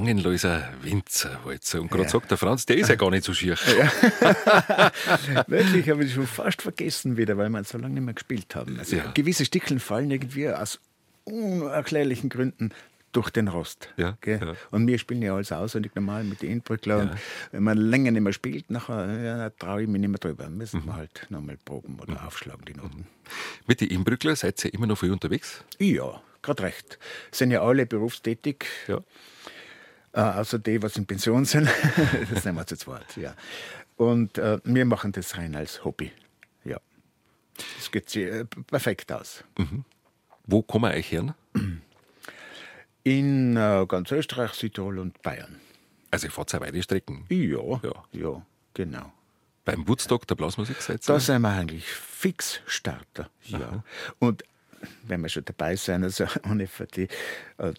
Langenläuser Winzerwalzer. Und gerade ja. sagt der Franz, der ist ja gar nicht so schier. Ja. Wirklich, habe ich schon fast vergessen wieder, weil wir so lange nicht mehr gespielt haben. Also ja. gewisse Stickeln fallen irgendwie aus unerklärlichen Gründen durch den Rost. Ja, ja. Und wir spielen ja alles auswendig normal mit den Inbrückler. Ja. wenn man länger nicht mehr spielt, nachher ja, traue ich mich nicht mehr drüber. Müssen mhm. wir halt nochmal proben oder mhm. aufschlagen, die Noten. Mhm. Mit den Inbrückler seid ihr immer noch viel unterwegs? Ja, gerade recht. Sind ja alle berufstätig. Ja. Äh, außer die, was in Pension sind. das nehmen wir zu zweit, ja. Und äh, wir machen das rein als Hobby. Ja. Das geht sich äh, perfekt aus. Mhm. Wo kommen wir euch her? In äh, ganz Österreich, Südtirol und Bayern. Also ihr fahrt sehr weite Strecken? Ja, ja, ja, genau. Beim Woodstock der Blasmusik seid? Da sind wir eigentlich fix Starter. Ja. Aha. Und wenn wir schon dabei sein, also ohne für die äh,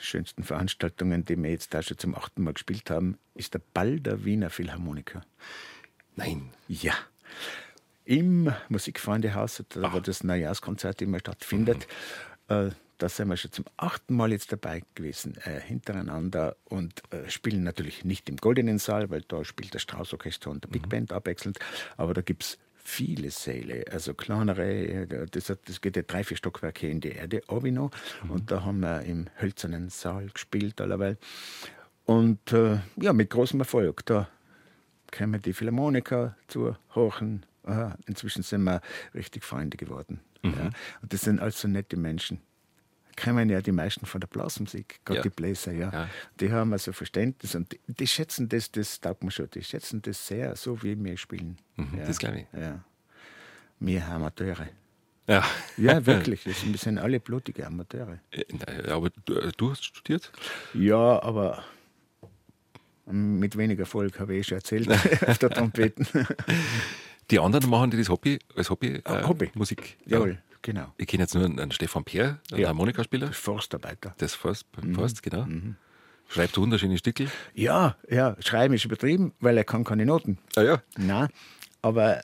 schönsten Veranstaltungen, die wir jetzt da schon zum achten Mal gespielt haben, ist der Ball der Wiener Philharmoniker. Nein. Ja. im Musikfreundehaus, da wo das Neujahrskonzert immer stattfindet. Mhm. Äh, da sind wir schon zum achten Mal jetzt dabei gewesen, äh, hintereinander und äh, spielen natürlich nicht im Goldenen Saal, weil da spielt das Straußorchester und der Big mhm. Band abwechselnd, aber da gibt es viele Säle, also kleinere, das, hat, das geht ja drei, vier Stockwerke in die Erde, Obino, mhm. und da haben wir im hölzernen Saal gespielt allerweil. Und äh, ja, mit großem Erfolg. Da kämen die Philharmoniker zu horchen. Aha, inzwischen sind wir richtig Freunde geworden. Mhm. Ja. Und das sind also nette Menschen kommen ja die meisten von der Blasmusik, gerade ja. die Bläser, ja. ja. Die haben also Verständnis und die, die, schätzen das, das taugt mir schon, die schätzen das sehr, so wie wir spielen. Mhm, ja. Das glaube ich. Ja. Wir Amateure. Ja. ja, wirklich. Wir sind alle blutige Amateure. Äh, aber du, äh, du hast studiert? Ja, aber mit wenig Erfolg, habe ich eh schon erzählt, auf der Trompeten. Die anderen machen das Hobby als Hobby, äh, Hobby. Musik. Jawohl. Genau. Ich kenne jetzt nur einen Stefan Peer, einen ja. Harmonikaspieler. Das Forstarbeiter. Das Forst, mhm. Forst genau. Mhm. Schreibt wunderschöne Stücke. Ja, ja, schreiben ist übertrieben, weil er kann keine Noten. Ah ja. Nein, aber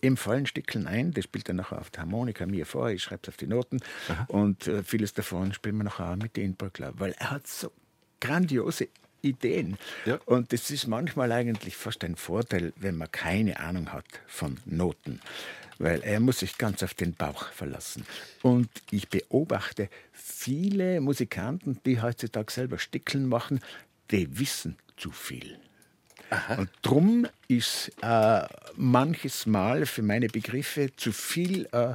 ihm fallen Stückeln ein, das spielt er nachher auf der Harmonika mir vor, ich schreibe es auf die Noten Aha. und äh, vieles davon spielen wir nachher auch mit den Brückler, weil er hat so grandiose Ideen. Ja. Und das ist manchmal eigentlich fast ein Vorteil, wenn man keine Ahnung hat von Noten weil er muss sich ganz auf den Bauch verlassen. Und ich beobachte viele Musikanten, die heutzutage selber Stickeln machen, die wissen zu viel. Aha. Und drum ist äh, manches Mal für meine Begriffe zu viel äh,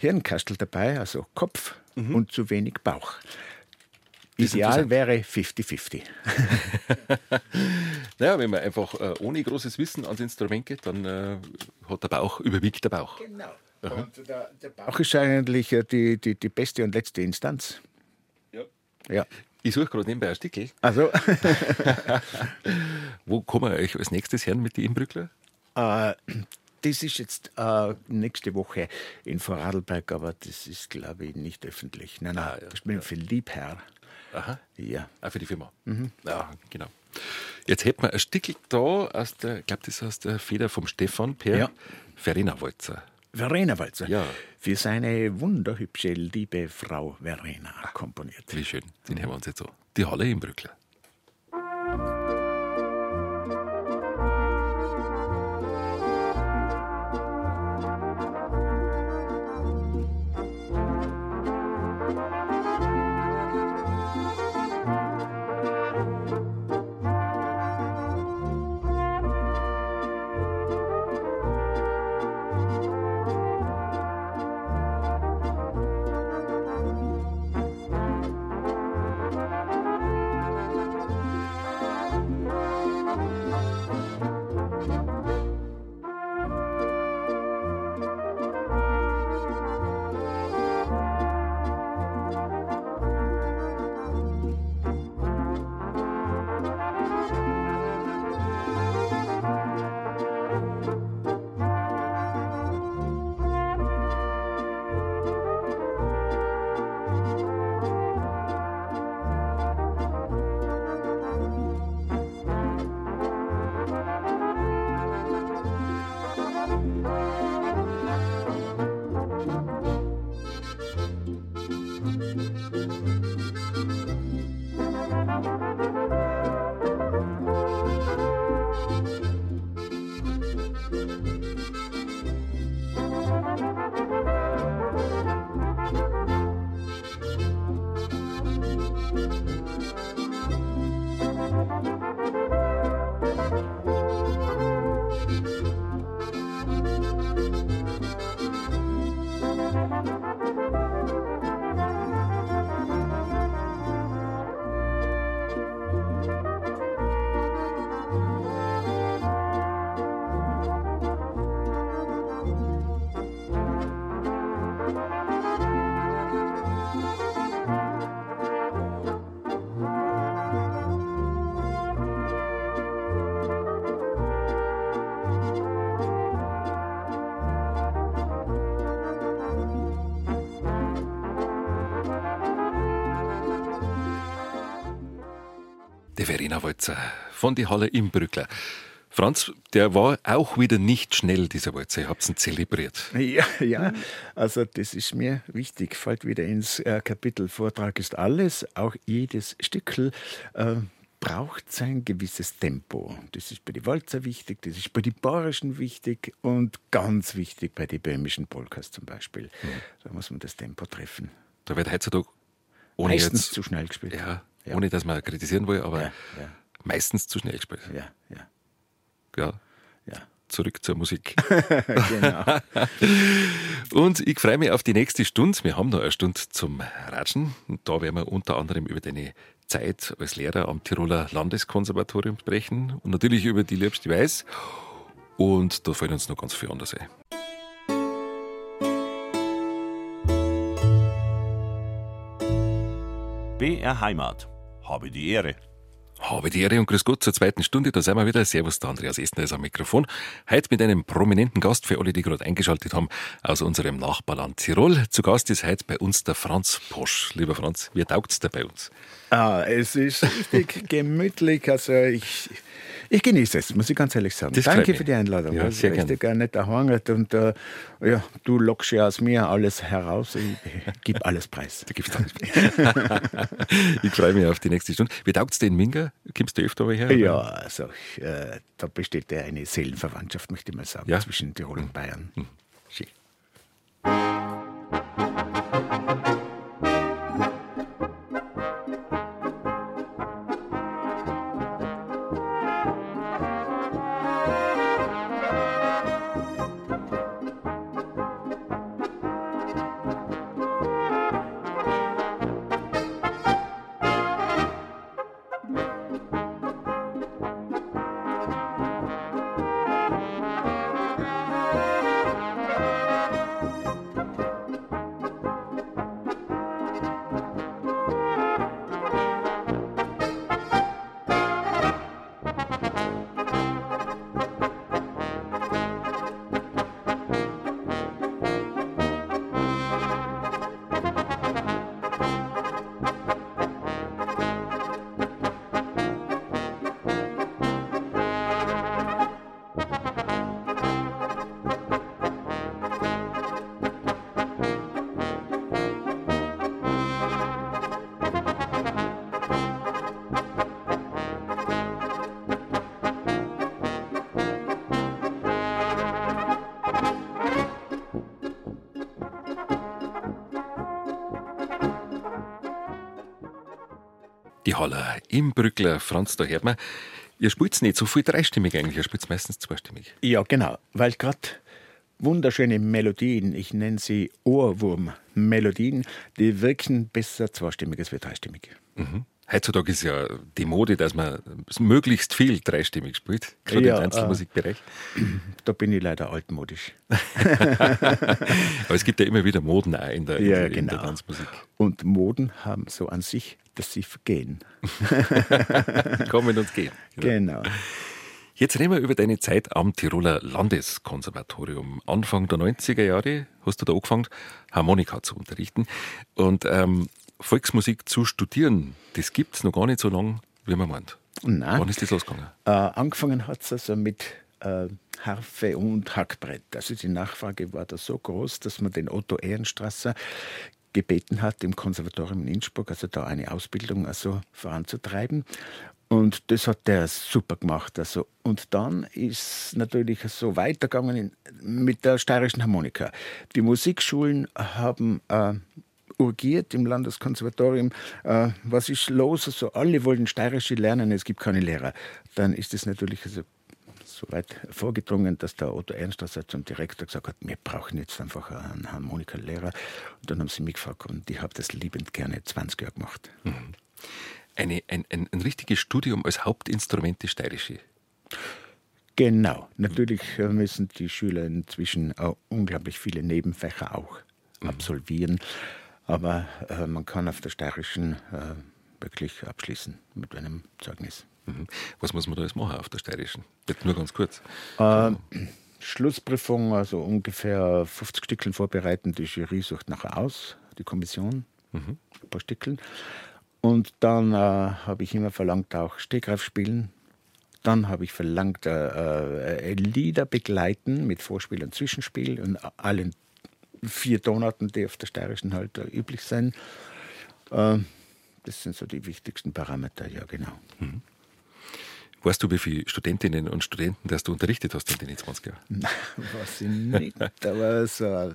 Hirnkastel dabei, also Kopf mhm. und zu wenig Bauch. Ideal wäre 50-50. naja, wenn man einfach äh, ohne großes Wissen ans Instrument geht, dann äh, hat der Bauch, überwiegt der Bauch. Genau. Und der, der, Bauch ist eigentlich äh, die, die, die beste und letzte Instanz. Ja. ja. Ich suche gerade nebenbei ein Stickel. Also. Wo kommen wir euch als nächstes her mit den Inbrückler? Äh, das ist jetzt äh, nächste Woche in Vorarlberg, aber das ist, glaube ich, nicht öffentlich. Nein, nein, ah, ja, das bin ja. für Liebherr. Aha. Ja. Auch für die Firma. Mhm. Ja, genau. Jetzt hätten wir ein Stück da aus der, ich glaube, das ist aus der Feder vom Stefan per ja. Verena Walzer. Verena Walzer. Ja. Für seine wunderhübsche, liebe Frau Verena komponiert. Wie schön. Den hören wir uns jetzt so. Die Halle im Brückler. Von die Halle im Brückler. Franz, der war auch wieder nicht schnell, dieser Walzer. Ihr habt ihn zelebriert. Ja, ja, also das ist mir wichtig. Fällt wieder ins äh, Kapitel Vortrag ist alles. Auch jedes Stückel äh, braucht sein gewisses Tempo. Das ist bei den Walzer wichtig, das ist bei den Bayerischen wichtig und ganz wichtig bei den böhmischen Polkas zum Beispiel. Mhm. Da muss man das Tempo treffen. Da wird heutzutage ohne Meistens jetzt, zu schnell gespielt. Ja, ja, ohne dass man kritisieren will, aber ja, meistens zu schnell gespielt. Ja, ja. Ja. Ja. Zurück zur Musik. genau. Und ich freue mich auf die nächste Stunde. Wir haben noch eine Stunde zum Ratschen. Und da werden wir unter anderem über deine Zeit als Lehrer am Tiroler Landeskonservatorium sprechen und natürlich über die Liebste Weiß. Und da fallen uns noch ganz viel anderes ein. BR Heimat. Habe die Ehre. Habe die Ehre und grüß Gott zur zweiten Stunde. Da sind wir wieder. Servus, der Andreas Estner ist am Mikrofon. Heute mit einem prominenten Gast für alle, die gerade eingeschaltet haben, aus unserem Nachbarland Tirol. Zu Gast ist heute bei uns der Franz Posch. Lieber Franz, wie taugt's dir bei uns? Ah, es ist richtig gemütlich. Also ich, ich genieße es, muss ich ganz ehrlich sagen. Das Danke für die Einladung. Ja, sehr gerne. Ich gerne daheim und äh, ja, du lockst ja aus mir alles heraus. Ich, ich gebe alles preis. Du gibst alles preis. ich freue mich auf die nächste Stunde. Wie taugt es dir in Minga? Kommst du öfter her? Ja, also äh, da besteht ja eine Seelenverwandtschaft, möchte ich mal sagen, Ja? zwischen Tirol und Bayern. Hm. Schön. Die Haller im Brückler. Franz, da hört man, ihr spielt nicht so viel dreistimmig eigentlich, ihr spielt meistens zweistimmig. Ja, genau, weil gerade wunderschöne Melodien, ich nenne sie Ohrwurm-Melodien, die wirken besser zweistimmig als dreistimmig. Mhm. Heutzutage ist ja die Mode, dass man möglichst viel dreistimmig spielt, gerade Ja, im Einzelmusikbereich. Da bin ich leider altmodisch. Aber es gibt ja immer wieder Moden auch in der, Ja, in, in der genau. Tanzmusik. Und Moden haben so an sich, dass sie vergehen. Kommen und gehen. Genau. Jetzt reden wir über deine Zeit am Tiroler Landeskonservatorium. Anfang der 90er Jahre hast du da angefangen, Harmonika zu unterrichten. Und ähm, Volksmusik zu studieren, das gibt es noch gar nicht so lange, wie man meint. Nein. Wann ist das losgegangen? Äh, angefangen hat es also mit äh, Harfe und Hackbrett. Also die Nachfrage war da so groß, dass man den Otto Ehrenstrasser gebeten hat, im Konservatorium in Innsbruck, also da eine Ausbildung also voranzutreiben. Und das hat der super gemacht. Also. Und dann ist natürlich so weitergegangen mit der steirischen Harmonika. Die Musikschulen haben äh, urgiert im Landeskonservatorium, äh, was ist los? Also alle wollten steirische lernen, es gibt keine Lehrer. Dann ist es natürlich also so weit vorgedrungen, dass der Otto Ernstlasser zum Direktor gesagt hat, wir brauchen jetzt einfach einen Harmonikalehrer. Und dann haben sie mich gefragt und ich habe das liebend gerne 20 Jahre gemacht. Eine, ein, ein, ein richtiges Studium als Hauptinstrument des Steirische. Genau. Natürlich äh, müssen die Schüler inzwischen auch unglaublich viele Nebenfächer auch absolvieren. Aber äh, man kann auf der steirischen äh, wirklich abschließen mit einem Zeugnis. Mhm. Was muss man da jetzt machen auf der Steirischen? Jetzt nur ganz kurz. Äh, Schlussprüfung, also ungefähr 50 Stückeln vorbereiten. Die Jury sucht nachher aus, die Kommission, ein paar Stückeln. Und dann äh, habe ich immer verlangt, auch Stegreif spielen, Dann habe ich verlangt, äh, äh, Lieder begleiten mit Vorspiel und Zwischenspiel und allen vier Tonarten, die auf der steirischen halt üblich sind. Äh, das sind so die wichtigsten Parameter, ja genau. Mhm. Weißt du, wie viele Studentinnen und Studenten dass du unterrichtet hast in den 20 Jahren? Nein, weiß ich nicht, aber so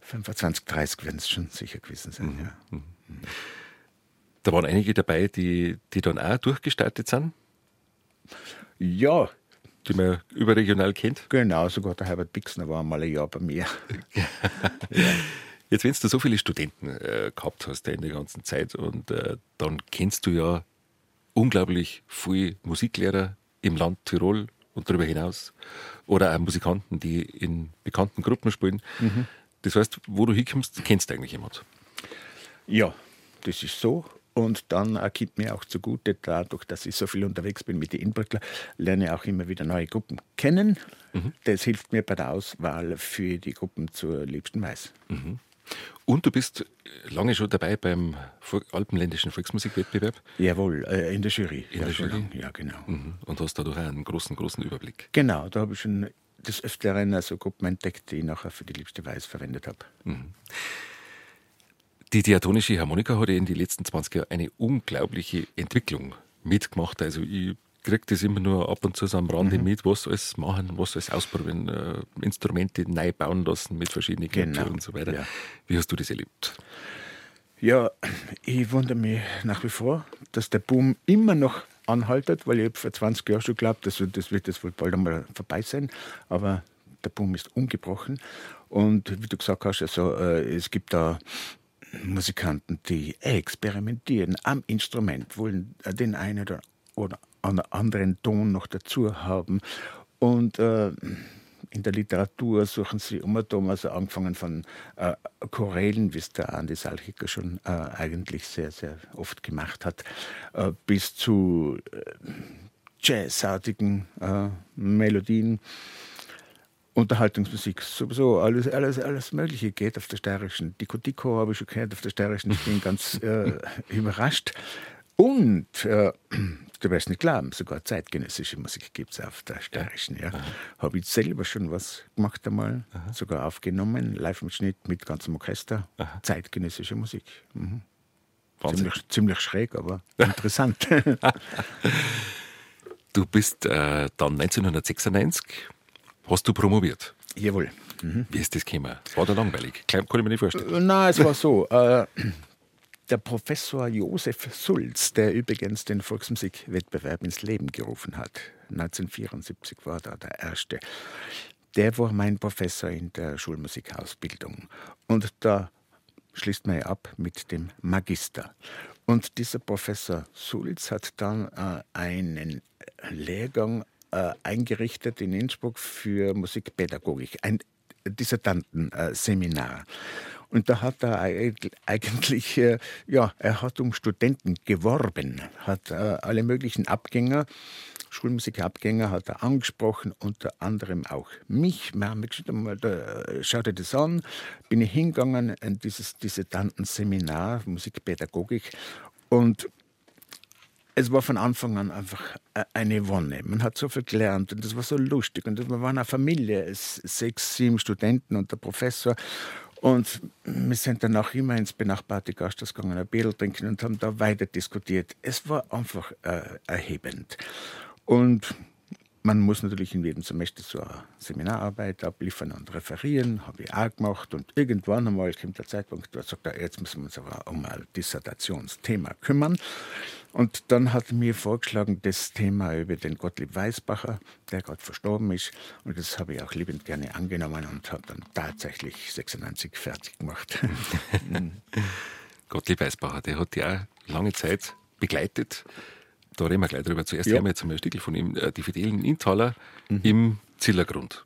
25, 30 werden es schon sicher gewesen sein. Mhm. Ja. Mhm. Da waren einige dabei, die, die dann auch durchgestartet sind? Ja. Die man überregional kennt? Genau, sogar der Herbert Bixner war einmal ein Jahr bei mir. ja. Jetzt, wenn du so viele Studenten äh, gehabt hast in der ganzen Zeit und äh, dann kennst du ja unglaublich viele Musiklehrer im Land Tirol und darüber hinaus oder auch Musikanten, die in bekannten Gruppen spielen. Mhm. Das heißt, wo du hinkommst, kennst du eigentlich jemand? Ja, das ist so. Und dann kommt mir auch zugute, dadurch, dass ich so viel unterwegs bin mit den Inbrückler, lerne ich auch immer wieder neue Gruppen kennen. Mhm. Das hilft mir bei der Auswahl für die Gruppen zur liebsten Weiß. Mhm. Und du bist lange schon dabei beim Alpenländischen Volksmusikwettbewerb? Jawohl, äh, in der Jury. In ja, der Jury? Ja, genau. Mhm. Und hast dadurch einen großen, großen Überblick? Genau, da habe ich schon des Öfteren also Gruppen entdeckt, die ich nachher für die liebste Weiß verwendet habe. Mhm. Die diatonische Harmonika hat ja in den letzten 20 Jahren eine unglaubliche Entwicklung mitgemacht. Also ich kriege das immer nur ab und zu so am Rande mhm. mit, was alles machen, was alles ausprobieren, äh, Instrumente neu bauen lassen mit verschiedenen Knöpfen genau. und so weiter. Ja. Wie hast du das erlebt? Ja, ich wundere mich nach wie vor, dass der Boom immer noch anhaltet, weil ich vor 20 Jahren schon glaubt, das, das wird jetzt wohl bald einmal vorbei sein. Aber der Boom ist ungebrochen. Und wie du gesagt hast, also, äh, es gibt da Musikanten, die experimentieren am Instrument, wollen den einen oder, anderen Ton noch dazu haben. Und äh, in der Literatur suchen sie um und also angefangen von äh, Chorälen, wie es der Andi Salchiker schon äh, eigentlich sehr, sehr oft gemacht hat, äh, bis zu äh, jazzartigen äh, Melodien. Unterhaltungsmusik, sowieso alles, alles, alles Mögliche geht auf der steirischen. Dico Dico habe ich schon gehört auf der steirischen. Ich bin ganz äh, überrascht. Und äh, du wirst nicht glauben, sogar zeitgenössische Musik gibt es auf der steirischen. Ja. Habe ich selber schon was gemacht einmal, Aha. sogar aufgenommen, Live-Mitschnitt mit ganzem Orchester, Aha. zeitgenössische Musik. Mhm. Ziemlich, ziemlich, schräg, aber interessant. du bist äh, dann 1996 Hast du promoviert? Jawohl. Mhm. Wie ist das gekommen? War da langweilig? Kann ich mir nicht vorstellen. Äh, nein, es war so. Äh, der Professor Josef Sulz, der übrigens den Volksmusikwettbewerb ins Leben gerufen hat, 1974 war da der erste, der war mein Professor in der Schulmusikausbildung. Und da schließt man ja ab mit dem Magister. Und dieser Professor Sulz hat dann äh, einen Lehrgang äh, eingerichtet in Innsbruck für Musikpädagogik, ein Dissertantenseminar. Und da hat er eigentlich, äh, ja, er hat um Studenten geworben, hat äh, alle möglichen Abgänger, Schulmusikabgänger hat er angesprochen, unter anderem auch mich. Wir haben gesagt, schau dir das an, bin ich hingegangen in dieses Dissertantenseminar Musikpädagogik und es war von Anfang an einfach äh, eine Wonne. Man hat so viel gelernt und das war so lustig. Und wir waren eine Familie, sechs, sieben Studenten und der Professor. Und wir sind dann auch immer ins benachbarte Gasthaus gegangen, ein Bier trinken und haben da weiter diskutiert. Es war einfach äh, erhebend. Und man muss natürlich in jedem Semester so eine Seminararbeit abliefern und referieren, habe ich auch gemacht. Und irgendwann einmal kommt der Zeitpunkt, da sagt er, jetzt müssen wir uns aber um ein Dissertationsthema kümmern. Und dann hat mir vorgeschlagen, das Thema über den Gottlieb Weisbacher, der gerade verstorben ist. Und das habe ich auch liebend gerne angenommen und habe dann tatsächlich 96 fertig gemacht. Gottlieb Weisbacher, der hat ja lange Zeit begleitet da reden wir gleich drüber. Zuerst ja. hören wir jetzt einmal ein Stück von ihm, äh, die Fidelen Intaler mhm. im Zillergrund.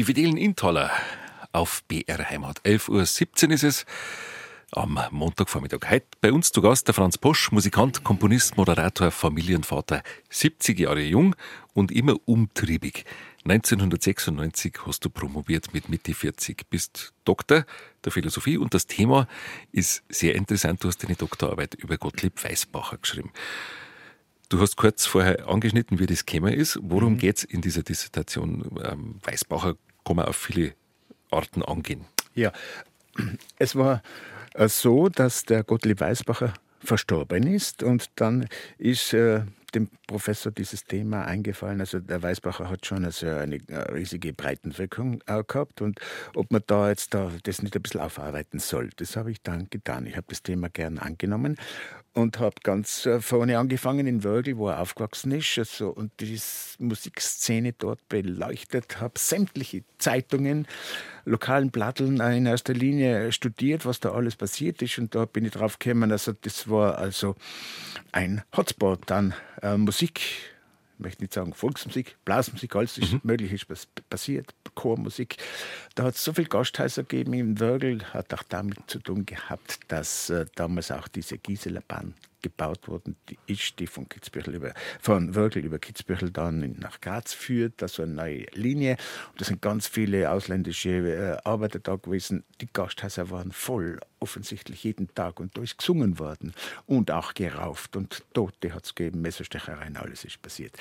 Die Fidelen Intaler auf BR Heimat. 11.17 Uhr ist es am Montagvormittag. Heute bei uns zu Gast der Franz Posch, Musikant, Komponist, Moderator, Familienvater, 70 Jahre jung und immer umtriebig. 1996 hast du promoviert mit Mitte 40, bist Doktor der Philosophie und das Thema ist sehr interessant. Du hast eine Doktorarbeit über Gottlieb Weisbacher geschrieben. Du hast kurz vorher angeschnitten, wie das Thema ist. Worum mhm. geht es in dieser Dissertation? Ähm, Weisbacher kann man auf viele Arten angehen. Ja, es war äh, so, dass der Gottlieb Weisbacher verstorben ist und dann ist äh, dem Professor dieses Thema eingefallen. Also der Weisbacher hat schon also eine äh, riesige Breitenwirkung äh, gehabt und ob man da jetzt da das nicht ein bisschen aufarbeiten soll, das habe ich dann getan. Ich habe das Thema gern angenommen und habe ganz äh, vorne angefangen in Wörgl, wo er aufgewachsen ist, also, und die Musikszene dort beleuchtet, habe sämtliche Zeitungen, lokalen Platteln in erster Linie studiert, was da alles passiert ist und da bin ich drauf gekommen, also das war also ein Hotspot an äh, Musik, möchte nicht sagen Volksmusik, Blasmusik, alles ist mhm. möglich ist was passiert, Chormusik. Da hat es so viele Gasthäuser gegeben im Wörgl, hat auch damit zu tun gehabt, dass äh, damals auch diese Gisela Bahn gebaut worden die ist, die von Kitzbühel über, von Wörgl über Kitzbühel dann nach Graz führt, also eine neue Linie. Und da sind ganz viele ausländische äh, Arbeiter da gewesen. Die Gasthäuser waren voll, offensichtlich jeden Tag. Und da ist gesungen worden und auch gerauft und Tote hat es gegeben, Messerstechereien, alles ist passiert.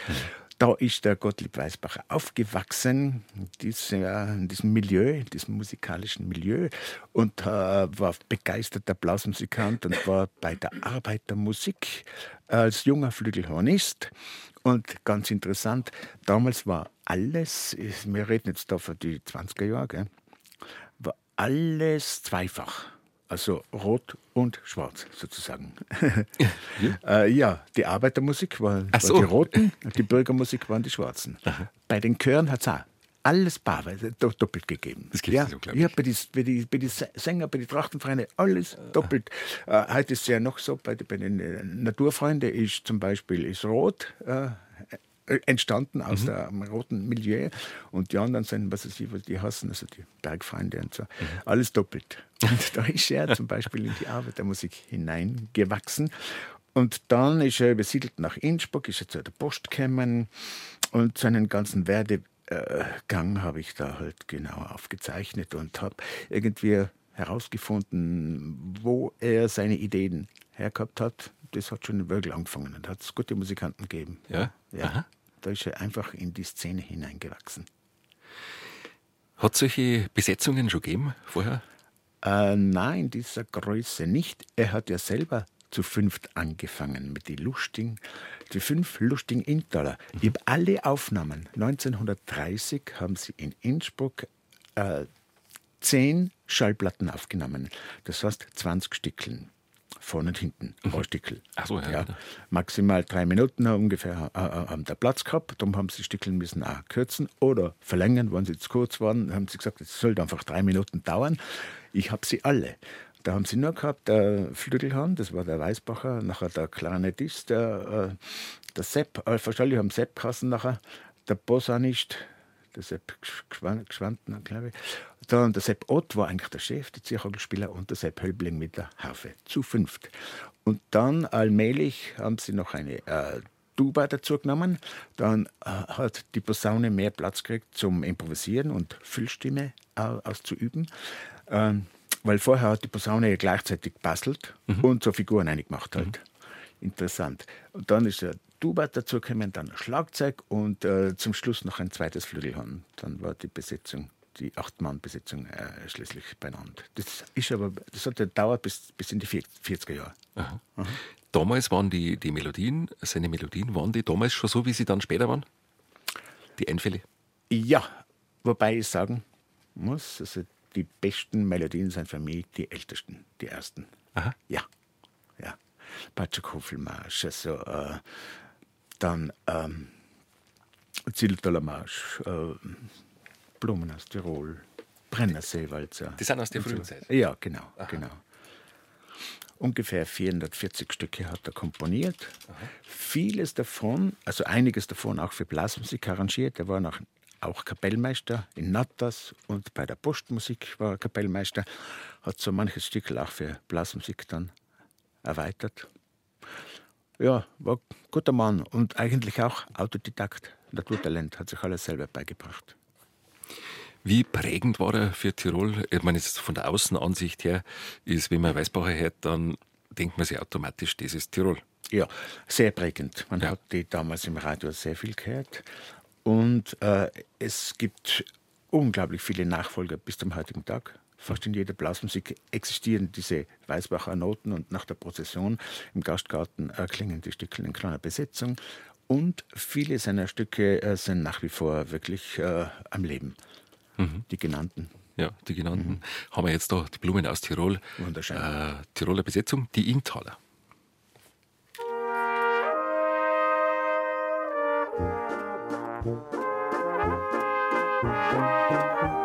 Da ist der Gottlieb Weisbacher aufgewachsen, in diesem Milieu, in diesem musikalischen Milieu und äh, war begeisterter Blasmusikant und war bei der Arbeitermusik als junger Flügelhornist. Und ganz interessant, damals war alles, wir reden jetzt da von die 20er Jahre, war alles zweifach. Also rot und schwarz sozusagen. Ja, äh, ja die Arbeitermusik war, war so. die Roten, die Bürgermusik waren die Schwarzen. Aha. Bei den Chören hat es auch alles paarweise doppelt gegeben. Das ja, so, ja bei den bei die, bei die Sänger, bei den Trachtenvereinen, alles doppelt. Äh, heute ist es ja noch so, bei, bei den äh, Naturfreunden ist zum Beispiel ist Rot äh, äh, entstanden aus mhm. dem roten Milieu. Und die anderen sind, was weiß ich, was die hassen, also die Bergfreunde und so. Mhm. Alles doppelt. Und da ist er zum Beispiel in die Arbeitermusik hineingewachsen. Und dann ist er übersiedelt nach Innsbruck, ist er zu der Post gekommen und seinen ganzen Werdegang habe ich da halt genau aufgezeichnet und habe irgendwie herausgefunden, wo er seine Ideen hergehabt hat. Das hat schon in Wörgl angefangen und hat es gute Musikanten gegeben. Ja? Ja. Aha. Da ist er einfach in die Szene hineingewachsen. Hat es solche Besetzungen schon gegeben vorher? Äh, nein, dieser Größe nicht. Er hat ja selber zu fünft angefangen mit die Lusting, die fünf Lusting Intaler. Ich habe alle Aufnahmen. 1930 haben sie in Innsbruck äh, zehn Schallplatten aufgenommen. Das heißt 20 Stückeln vorne und hinten, mhm. Rohrstickel. Ach so, ja, ja. Maximal drei Minuten ungefähr äh, äh, haben der Platz gehabt. Darum haben sie die Stickeln müssen auch kürzen oder verlängern, wenn sie zu kurz waren. haben sie gesagt, es sollte einfach drei Minuten dauern. Ich habe sie alle. Da haben sie nur gehabt, der Flügelhorn, das war der Weißbacher, nachher der Klarinettist, der, äh, der Sepp, äh, wahrscheinlich haben Sepp Kassen nachher, der Posaunist, der Sepp Geschwanden, glaube ich. Dann der Sepp Ott war eigentlich der Chef, der Zierhagelspieler, und der Sepp Höbling mit der Harfe. Zu fünft. Und dann allmählich haben sie noch eine äh, Tuba dazu genommen. Dann äh, hat die Posaune mehr Platz gekriegt zum Improvisieren und Füllstimme äh, auszuüben. Ähm, weil vorher hat die Posaune gleichzeitig gebastelt mhm. und so Figuren eingemacht halt. Mhm. Interessant. Und dann ist der Tuba dazu gekommen, dann Schlagzeug und äh, zum Schluss noch ein zweites Flügelhorn. Dann war die Besetzung, die Acht-Mann-Besetzung äh, schließlich benannt. Das ist aber, das hat gedauert bis, bis in die 40er Jahre. Aha. Aha. Damals waren die, die Melodien, seine Melodien, waren die damals schon so, wie sie dann später waren? Die Einfälle? Ja, wobei ich sagen muss, also die besten Melodien sind für mich die ältesten, die ersten. Aha. Ja, ja. Patschakoffelmarsch, also äh, dann ähm, Ziltaler Marsch, äh, Blumen aus Tirol, Brennerseewalzer. Die sind aus der frühen Zeit? Ja, genau, genau. Ungefähr 440 Stücke hat er komponiert. Aha. Vieles davon, also einiges davon auch für Blasmusik arrangiert. Er war nach auch Kapellmeister in Natas und bei der Postmusik war er Kapellmeister, hat so manches Stück auch für Blasmusik dann erweitert. Ja, war ein guter Mann und eigentlich auch Autodidakt, Naturtalent, hat sich alles selber beigebracht. Wie prägend war er für Tirol? Ich meine, jetzt von der Außenansicht her ist, wenn man Weißbacher hört, dann denkt man sich automatisch, das ist Tirol. Ja, sehr prägend. Man ja. hat die damals im Radio sehr viel gehört. Und äh, es gibt unglaublich viele Nachfolger bis zum heutigen Tag. Fast in jeder Blasmusik existieren diese Weißbacher Noten und nach der Prozession im Gastgarten äh, klingen die Stücke in kleiner Besetzung und viele seiner Stücke äh, sind nach wie vor wirklich äh, am Leben. Mhm. Die genannten. Ja, die genannten. Mhm. Haben wir jetzt da die Blumen aus Tirol. Wunderschön. Äh, Tiroler Besetzung, die Intaler. Musik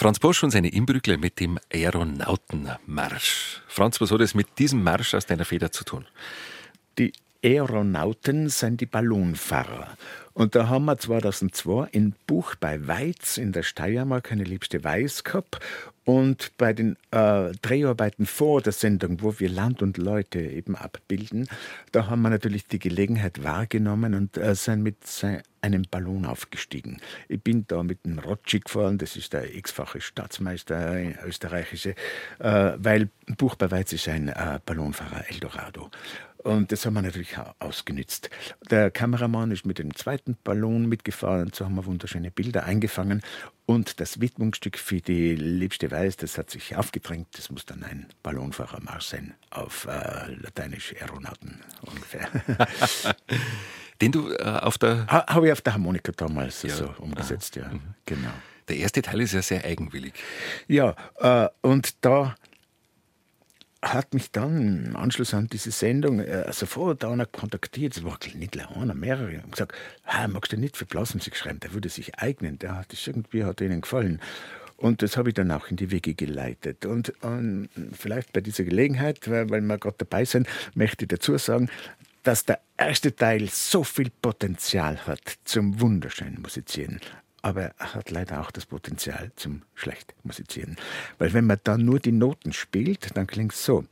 Franz Bosch und seine Imbrückler mit dem Aeronautenmarsch. Franz, was hat es mit diesem Marsch aus deiner Feder zu tun? Die Aeronauten sind die Ballonfahrer. Und da haben wir 2002 in Buch bei Weiz in der Steiermark eine liebste Weiß gehabt. Und bei den äh, Dreharbeiten vor der Sendung, wo wir Land und Leute eben abbilden, da haben wir natürlich die Gelegenheit wahrgenommen und äh, sind mit einem Ballon aufgestiegen. Ich bin da mit dem Rotschi gefahren, das ist der x-fache Staatsmeister, österreichische, äh, weil Buch bei Weiz ist ein äh, Ballonfahrer Eldorado. Und das haben wir natürlich ausgenützt. Der Kameramann ist mit dem zweiten Ballon mitgefahren so haben wir wunderschöne Bilder eingefangen. Und das Widmungsstück für die Liebste Weiß, das hat sich aufgedrängt. Das muss dann ein Ballonfahrermarsch sein, auf äh, lateinisch Aeronauten ungefähr. Den du äh, auf der. Ha, Habe ich auf der Harmonika damals ja. so umgesetzt, Aha. ja. Mhm. Genau. Der erste Teil ist ja sehr eigenwillig. Ja, äh, und da hat mich dann im Anschluss an diese Sendung äh, sofort einer kontaktiert, es war nicht einer, mehrere, und gesagt, magst du nicht für Blasmusik schreiben, der würde sich eignen, der hat das irgendwie hat ihnen gefallen. Und das habe ich dann auch in die Wege geleitet. Und, und vielleicht bei dieser Gelegenheit, weil, weil wir gerade dabei sind, möchte ich dazu sagen, dass der erste Teil so viel Potenzial hat zum wunderschönen Musizieren aber er hat leider auch das Potenzial zum schlecht musizieren. Weil wenn man dann nur die Noten spielt, dann klingt es so.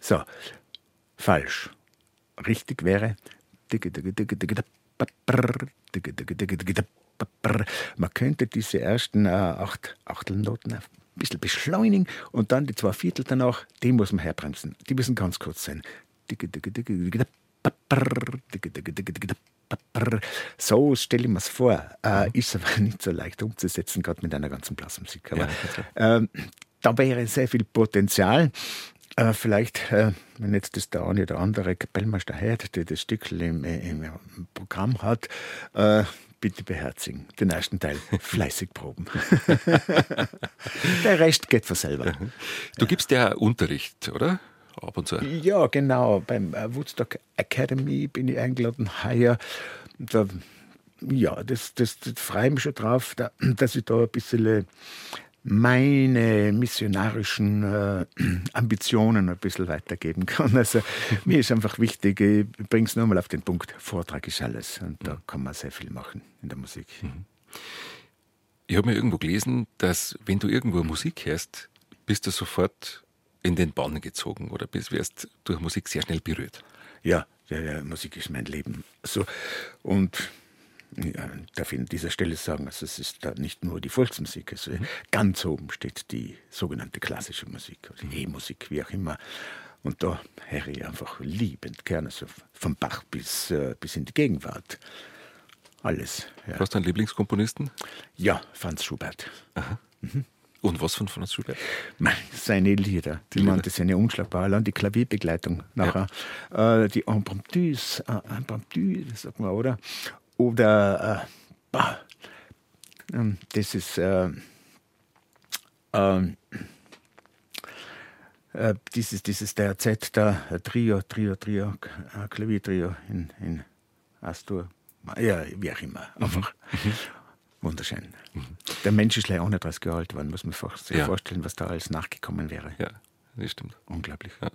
So, falsch. Richtig wäre man könnte diese ersten äh, acht Achtelnoten ein bisschen beschleunigen und dann die zwei Viertel danach, die muss man herbremsen. Die müssen ganz kurz sein. So stelle ich mir es vor. Äh, ist aber nicht so leicht umzusetzen, gerade mit einer ganzen Blasmusik. Aber, ja, äh, da wäre sehr viel Potenzial. Äh, vielleicht, äh, wenn jetzt das der eine oder andere Kapellmeister hört, der das Stück im, im, Programm hat, äh, bitte beherzigen. Den ersten Teil fleißig proben. der Rest geht von selber. Du gibst ja Unterricht, oder? Ab und zu. Ja, genau. Beim äh, Woodstock Academy bin ich eingeladen heuer. Da, ja, das, das, das freue ich mich schon drauf, da, dass ich da ein bisschen meine missionarischen äh, Ambitionen ein bisschen weitergeben kann. Also mir ist einfach wichtig, ich bringe es nur mal auf den Punkt, Vortrag ist alles und da kann man sehr viel machen in der Musik. Mhm. Ich habe mir irgendwo gelesen, dass wenn du irgendwo Musik hörst, bist du sofort in den Bann gezogen oder bist, wirst durch Musik sehr schnell berührt? Ja, ja, ja, Musik ist mein Leben. So, und ja, darf ich an dieser Stelle sagen, also es ist da nicht nur die Volksmusik, also mhm. ganz oben steht die sogenannte klassische Musik, also mhm. E-Musik, wie auch immer. Und da höre ich einfach liebend gerne, also vom Bach bis, äh, bis in die Gegenwart. Alles. Ja. Hast du einen Lieblingskomponisten? Ja, Franz Schubert. Aha. Mhm. Und was von Franz Schubert? Seine Lieder. Die ich meine, das ist eine unschlagbar. Allein die Klavierbegleitung nachher. Ja. Äh, die Impromptus, äh, Impromptu, sagt man, oder? Oder, äh, äh, das ist, äh, ähm, äh, dieses, dieses der Z, der Trio, Trio, Trio, Klaviertrio in, in Astur. Ja, wie auch immer. Einfach. Mhm. Wunderschön. Mhm. Der Mensch ist leider auch nicht 30 Jahre alt geworden, muss man sich ja. vorstellen, was da alles nachgekommen wäre. Ja, das stimmt. Unglaublich. Ja.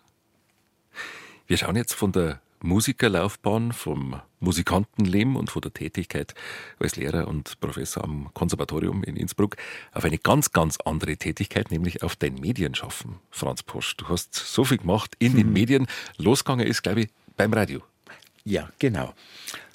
Wir schauen jetzt von der Musikerlaufbahn, vom Musikantenleben und von der Tätigkeit als Lehrer und Professor am Konservatorium in Innsbruck auf eine ganz, ganz andere Tätigkeit, nämlich auf dein Medienschaffen, Franz Posch. Du hast so viel gemacht in den mhm. Medien. Losgegangen ist, glaube ich, beim Radio. Ja, genau.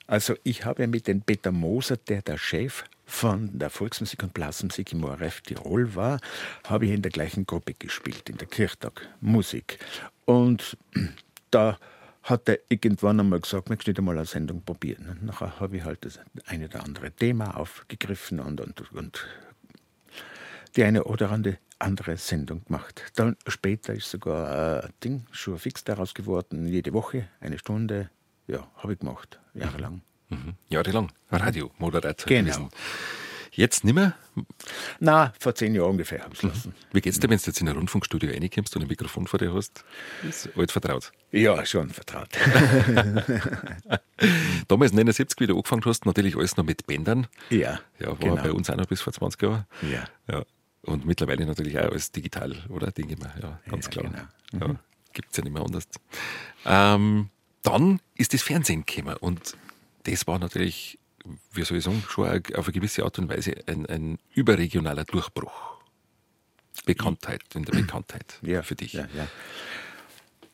Also ich habe mit dem Peter Moser, der der Chef von der Volksmusik und Blasmusik im ORF Tirol war, habe ich in der gleichen Gruppe gespielt, in der Kirchtag Musik. Und da hat er irgendwann einmal gesagt, möchtest du nicht einmal eine Sendung probieren? Und nachher habe ich halt das eine oder andere Thema aufgegriffen und, und, und die eine oder andere Sendung gemacht. Dann später ist sogar ein Ding, schon fix daraus geworden, jede Woche, eine Stunde. Ja, habe ich gemacht, jahrelang. Mhm. Jahrelang Radiomoderator genau. gewesen. Jetzt nimmer? Na, vor zehn Jahren ungefähr habe ich es lassen. Wie geht's dir, wenn du jetzt in ein Rundfunkstudio reinkommst und ein Mikrofon vor dir hast? Ist alt vertraut? Ja, schon vertraut. Damals 79, wie du angefangen hast, natürlich alles noch mit Bändern. Ja, Ja, war genau. bei uns auch noch bis vor 20 Jahren. Ja. Ja. Und mittlerweile natürlich auch alles digital, oder? Denke ich mal. Ja, ganz Ja, klar. genau. Ja, Gibt es ja nicht mehr anders. Ähm, dann ist das Fernsehen gekommen und das war natürlich, wie soll ich sagen, schon auf eine gewisse Art und Weise ein, ein überregionaler Durchbruch. Bekanntheit, in der Bekanntheit Ja, für dich. Ja,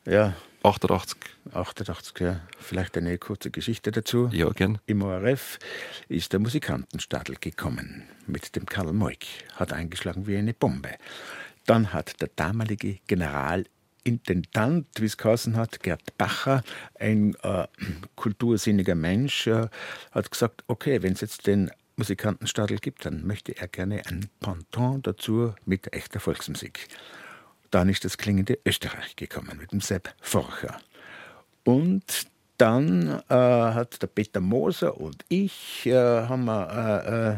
ja. ja 88, 88, ja. Vielleicht eine kurze Geschichte dazu. ja, gern. Im ORF ist der Musikantenstadel gekommen mit dem Karl Moik, hat eingeschlagen wie eine Bombe. Dann hat der damalige Generalintendant, wie es geheißen hat, Gerd Bacher, ein äh, kultursinniger Mensch, äh, hat gesagt, okay, wenn es jetzt den Musikantenstadel gibt, dann möchte er gerne ein Pendant dazu mit echter Volksmusik. Dann ist das klingende Österreich gekommen mit dem Sepp Forcher. Und dann äh, hat der Peter Moser und ich äh, haben wir, äh, äh,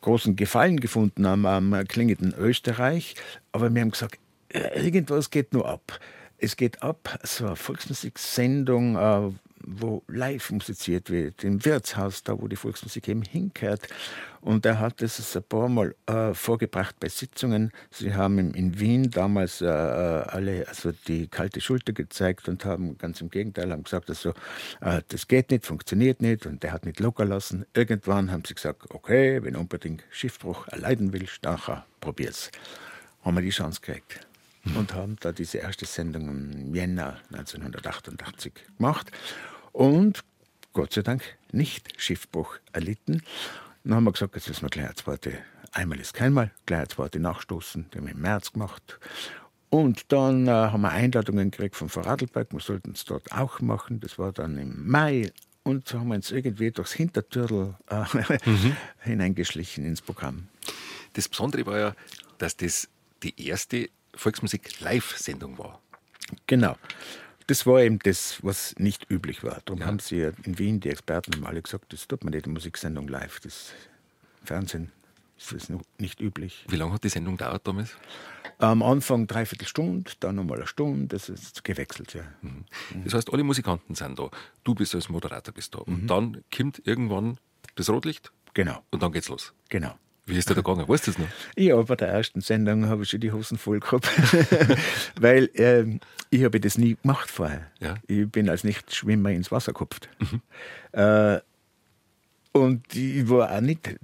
großen Gefallen gefunden am, am klingenden Österreich. Aber wir haben gesagt, irgendwas geht nur ab. Es geht ab, so eine Volksmusiksendung, äh, wo live musiziert wird, im Wirtshaus, da wo die Volksmusik eben hinkehrt. Und er hat es ein paar Mal äh, vorgebracht bei Sitzungen. Sie haben ihm in Wien damals äh, alle also die kalte Schulter gezeigt und haben ganz im Gegenteil haben gesagt, also, äh, das geht nicht, funktioniert nicht und der hat nicht locker lassen. Irgendwann haben sie gesagt, okay, wenn unbedingt Schiffbruch erleiden willst, nachher probier's. Haben wir die Chance gekriegt und haben da diese erste Sendung im Jänner 1988 gemacht und Gott sei Dank nicht Schiffbruch erlitten. Dann haben wir gesagt, jetzt müssen wir gleich eine zweite, einmal ist keinmal, gleich eine zweite nachstoßen, die haben wir im März gemacht. Und dann äh, haben wir Einladungen gekriegt von Vorarlberg, wir sollten es dort auch machen, das war dann im Mai. Und so haben wir uns irgendwie durchs Hintertürtel äh, hineingeschlichen ins Programm. Das Besondere war ja, dass das die erste Volksmusik-Live-Sendung war. Genau. Das war eben das, was nicht üblich war. Darum haben sie ja in Wien, die Experten haben alle gesagt, das tut man nicht, eine Musiksendung live. Das Fernsehen ist das noch nicht üblich. Wie lange hat die Sendung dauert damals? Am Anfang dreiviertel Stunde, dann nochmal eine Stunde, das ist gewechselt, ja. Das heißt, alle Musikanten sind da. Du bist als Moderator bist da. Und dann kommt irgendwann das Rotlicht Genau, und dann geht's los. genau. Wie ist dir da gegangen? Weißt du das noch? Ja, bei der ersten Sendung habe ich schon die Hosen voll gehabt, weil ähm, ich habe das nie gemacht vorher. Ja. Ich bin als Nichtschwimmer ins Wasser gekupft. Äh, und ich war auch nicht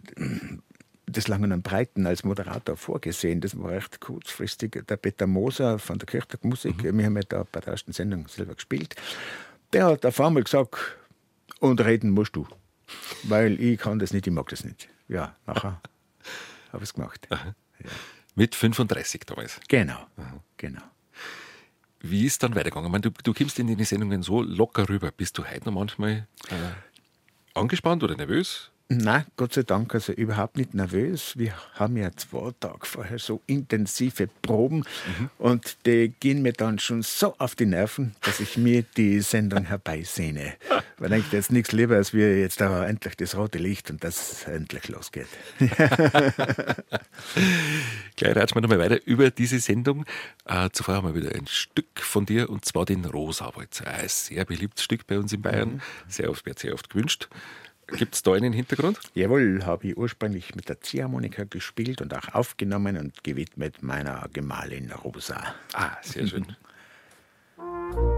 des Langen und Breiten als Moderator vorgesehen. Das war recht kurzfristig. Der Peter Moser von der Kirchtagmusik, wir haben ja da bei der ersten Sendung selber gespielt, der hat auf einmal gesagt, und reden musst du. Weil ich kann das nicht, ich mag das nicht. Ja, nachher habe ich es gemacht. Mit 35 damals. Genau, genau. Wie ist dann weitergegangen? Ich meine, du, du kommst in die Sendungen so locker rüber. Bist du heute noch manchmal äh, angespannt oder nervös? Nein, Gott sei Dank, also überhaupt nicht nervös. Wir haben ja zwei Tage vorher so intensive Proben und die gehen mir dann schon so auf die Nerven, dass ich mir die Sendung herbeisehne. Man denkt jetzt nichts lieber, als wir jetzt da endlich das rote Licht und das endlich losgeht. Gleich ratschen wir nochmal weiter über diese Sendung. Äh, zuvor haben wir wieder ein Stück von dir und zwar den Rosawald. Ein sehr beliebtes Stück bei uns in Bayern. Sehr oft, wird sehr oft gewünscht. Gibt es da einen Hintergrund? Jawohl, habe ich ursprünglich mit der Ziehharmonika gespielt und auch aufgenommen und gewidmet meiner Gemahlin Rosa. Ah, sehr schön.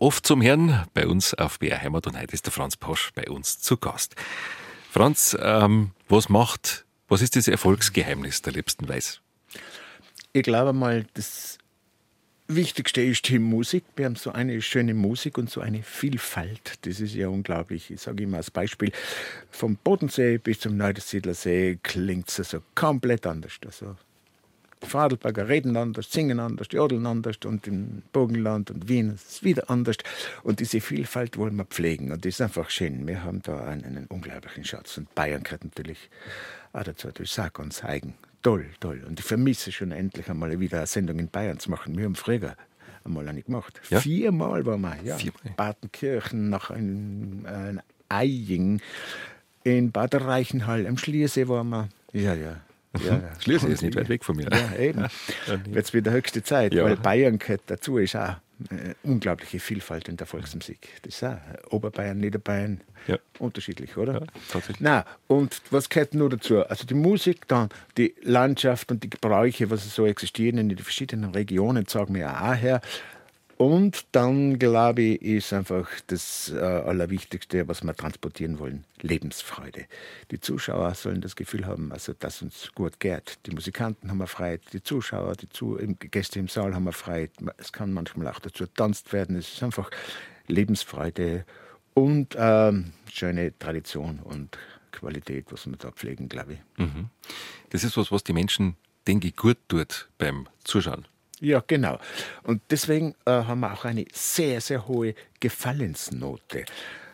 Oft zum Herrn bei uns auf BR Heimat und heute ist der Franz Posch bei uns zu Gast. Franz, ähm, was macht, was ist das Erfolgsgeheimnis der liebsten Weiß? Ich glaube mal, das Wichtigste ist die Musik. Wir haben so eine schöne Musik und so eine Vielfalt. Das ist ja unglaublich. Ich sage immer als Beispiel, vom Bodensee bis zum Neusiedlersee klingt es so komplett anders. Also Vorarlberger reden anders, singen anders, jodeln anders und im Burgenland und Wien ist es wieder anders. Und diese Vielfalt wollen wir pflegen und das ist einfach schön. Wir haben da einen, einen unglaublichen Schatz und Bayern gehört natürlich auch dazu. Ist auch ganz eigen. Toll, toll. Und ich vermisse schon endlich einmal wieder eine Sendung in Bayern zu machen. Wir haben früher einmal eine gemacht. Ja? Viermal waren wir, ja. Viermal. Badenkirchen, nach einem, ein Eying, in Bad Reichenhall, am Schliersee waren wir. Ja, ja. Ja, ja. Schliersee ist nicht weit weg von mir. Ja, eben. Jetzt wieder höchste Zeit, ja. weil Bayern gehört dazu, ist auch eine unglaubliche Vielfalt in der Volksmusik. Das ist auch Oberbayern, Niederbayern, ja. unterschiedlich, oder? Ja, tatsächlich. Na, und was gehört nur dazu? Also die Musik, dann die Landschaft und die Gebräuche, was so existieren in den verschiedenen Regionen, sagen wir auch her. Und dann, glaube ich, ist einfach das äh, Allerwichtigste, was wir transportieren wollen, Lebensfreude. Die Zuschauer sollen das Gefühl haben, also, dass uns gut geht. Die Musikanten haben wir Freiheit, die Zuschauer, die Zu Gäste im Saal haben wir Freiheit. Es kann manchmal auch dazu tanzt werden. Es ist einfach Lebensfreude und ähm, schöne Tradition und Qualität, was wir da pflegen, glaube ich. Mhm. Das ist was, was die Menschen, denke ich, gut tut beim Zuschauen. Ja, genau. Und deswegen äh, haben wir auch eine sehr, sehr hohe Gefallensnote.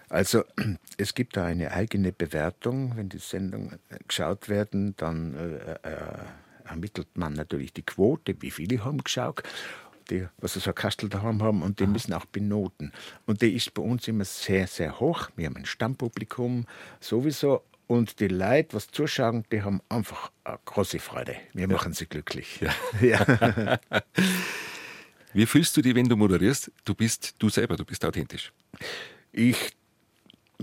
Also es gibt da eine eigene Bewertung. Wenn die Sendungen äh, geschaut werden, dann äh, äh, ermittelt man natürlich die Quote, wie viele haben geschaut, die, was sie so Kastel daheim haben, und die Aha. müssen auch benoten. Und die ist bei uns immer sehr, sehr hoch. Wir haben ein Stammpublikum sowieso, und die Leute, was zuschauen, die haben einfach eine große Freude. Wir machen sie glücklich. Ja. ja. Wie fühlst du dich, wenn du moderierst? Du bist du selber, du bist authentisch. Ich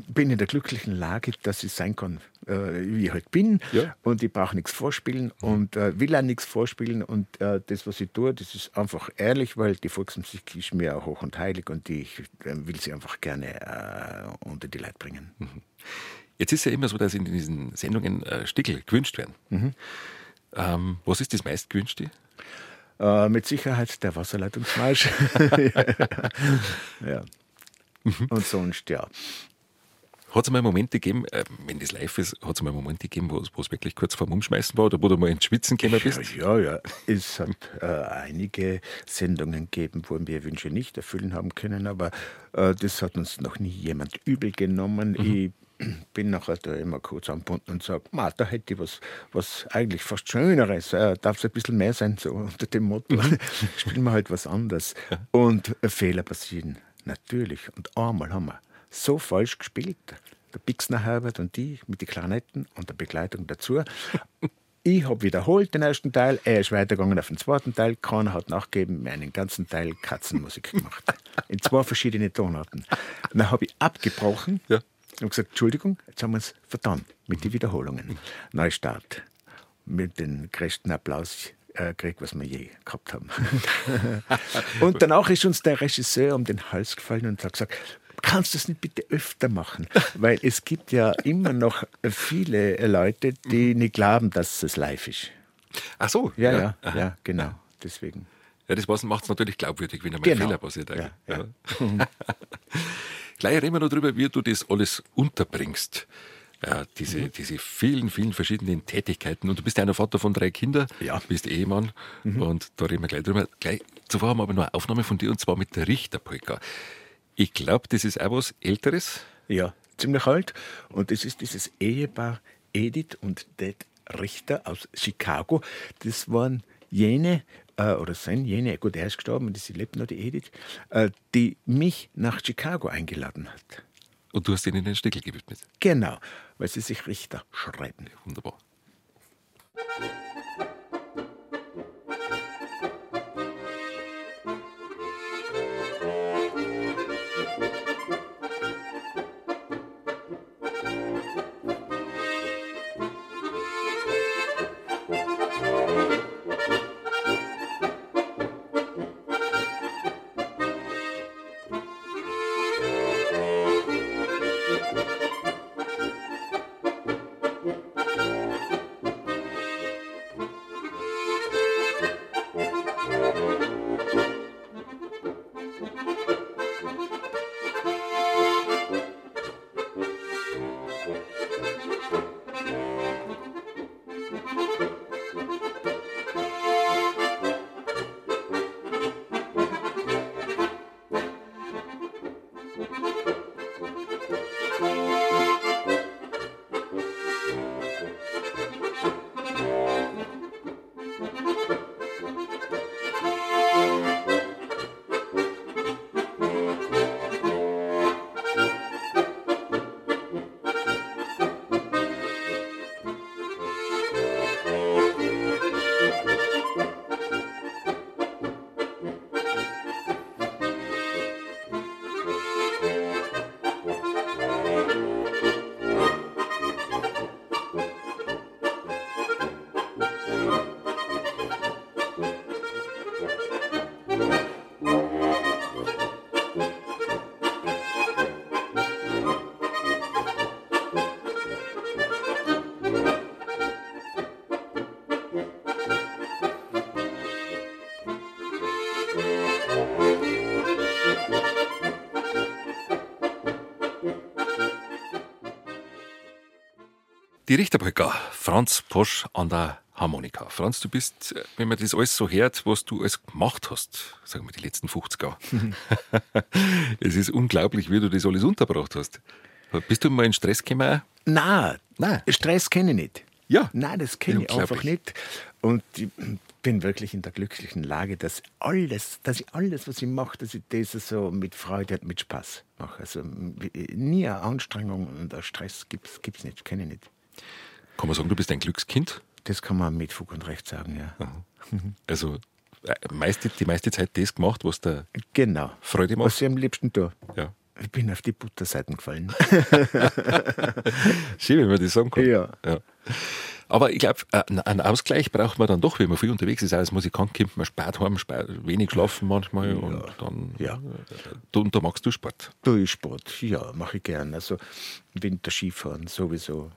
bin in der glücklichen Lage, dass ich sein kann, äh, wie ich halt bin. Ja. Und ich brauche nichts vorspielen mhm. und äh, will auch nichts vorspielen. Und äh, das, was ich tue, das ist einfach ehrlich, weil die Volksmusik ist mir auch hoch und heilig und ich will sie einfach gerne unter die Leute bringen. Mhm. Jetzt ist ja immer so, dass in diesen Sendungen äh, Stickel gewünscht werden. Mhm. Ähm, was ist das meistgewünschte? Äh, mit Sicherheit der Wasserleitungsmarsch. ja. Mhm. Und sonst, ja. Hat es mal Momente gegeben, äh, wenn das live ist, hat es mal Momente gegeben, wo es wirklich kurz vorm Umschmeißen war oder wo du mal ins Schwitzen gekommen bist? Ja, ja. Es hat äh, einige Sendungen gegeben, wo wir Wünsche nicht erfüllen haben können, aber äh, das hat uns noch nie jemand übel genommen. Mhm. Ich bin nachher da immer kurz angebunden und sage, da hätte ich was, was eigentlich fast Schöneres, äh, darf es ein bisschen mehr sein, so unter dem Motto, mhm. spielen wir halt was anderes. Und äh, Fehler passieren, natürlich. Und einmal haben wir so falsch gespielt, der Bixner Herbert und die mit den Klarinetten und der Begleitung dazu. Ich habe wiederholt den ersten Teil, er ist weitergegangen auf den zweiten Teil. Keiner hat nachgegeben, mir einen ganzen Teil Katzenmusik gemacht. In zwei verschiedene Tonarten. Dann habe ich abgebrochen ja und gesagt, Entschuldigung, jetzt haben wir es vertan mit den Wiederholungen. Neustart. Mit dem größten Applaus äh, gekriegt, was wir je gehabt haben. und danach ist uns der Regisseur um den Hals gefallen und hat gesagt, kannst du das nicht bitte öfter machen? Weil es gibt ja immer noch viele Leute, die nicht glauben, dass es live ist. Ach so. Ja, ja, ja, ja genau. Deswegen. Ja, das macht es natürlich glaubwürdig, wenn einmal genau. Fehler passiert. Ja, ja. Gleich reden wir noch darüber, wie du das alles unterbringst. Ja, diese, mhm. diese vielen, vielen verschiedenen Tätigkeiten. Und du bist ja einer Vater von drei Kindern, ja. bist Ehemann mhm. und da reden wir gleich drüber. Gleich, zuvor haben wir aber noch eine Aufnahme von dir und zwar mit der Richterpolka. Ich glaube, das ist auch was Älteres. Ja, ziemlich alt. Und das ist dieses Ehepaar Edith und Dad Richter aus Chicago. Das waren jene, äh, oder sind jene, gut, er ist gestorben und sie lebt noch, die Edith, äh, die mich nach Chicago eingeladen hat. Und du hast ihnen den Stickel gewidmet? Genau, weil sie sich Richter schreiben. Wunderbar. Die Richterbrücker, Franz Posch an der Harmonika. Franz, du bist, wenn man das alles so hört, was du alles gemacht hast, sagen wir die letzten 50 Jahre. es ist unglaublich, wie du das alles unterbracht hast. Bist du mal in Stress gekommen? Nein, Nein. Stress kenne ich nicht. Ja. Nein, das kenne ich einfach nicht. Und ich bin wirklich in der glücklichen Lage, dass alles, dass ich alles, was ich mache, dass ich das so mit Freude und mit Spaß mache. Also nie eine Anstrengung und ein Stress gibt es nicht, kenne ich nicht. Kann man sagen, du bist ein Glückskind? Das kann man mit Fug und Recht sagen, ja. Also äh, meiste, die meiste Zeit das gemacht, was der genau. Freude macht? Was ich am liebsten tue. Ja. Ich bin auf die Butterseiten gefallen. Schön, wenn man das sagen kann. Ja. ja. Aber ich glaube, äh, einen Ausgleich braucht man dann doch, wenn man viel unterwegs ist. Als Musikant kommt man spät heim, spät, wenig schlafen manchmal ja. und dann. Ja. Du, und da magst du Sport? Du, Sport, ja, mache ich gern. Also Winter Skifahren sowieso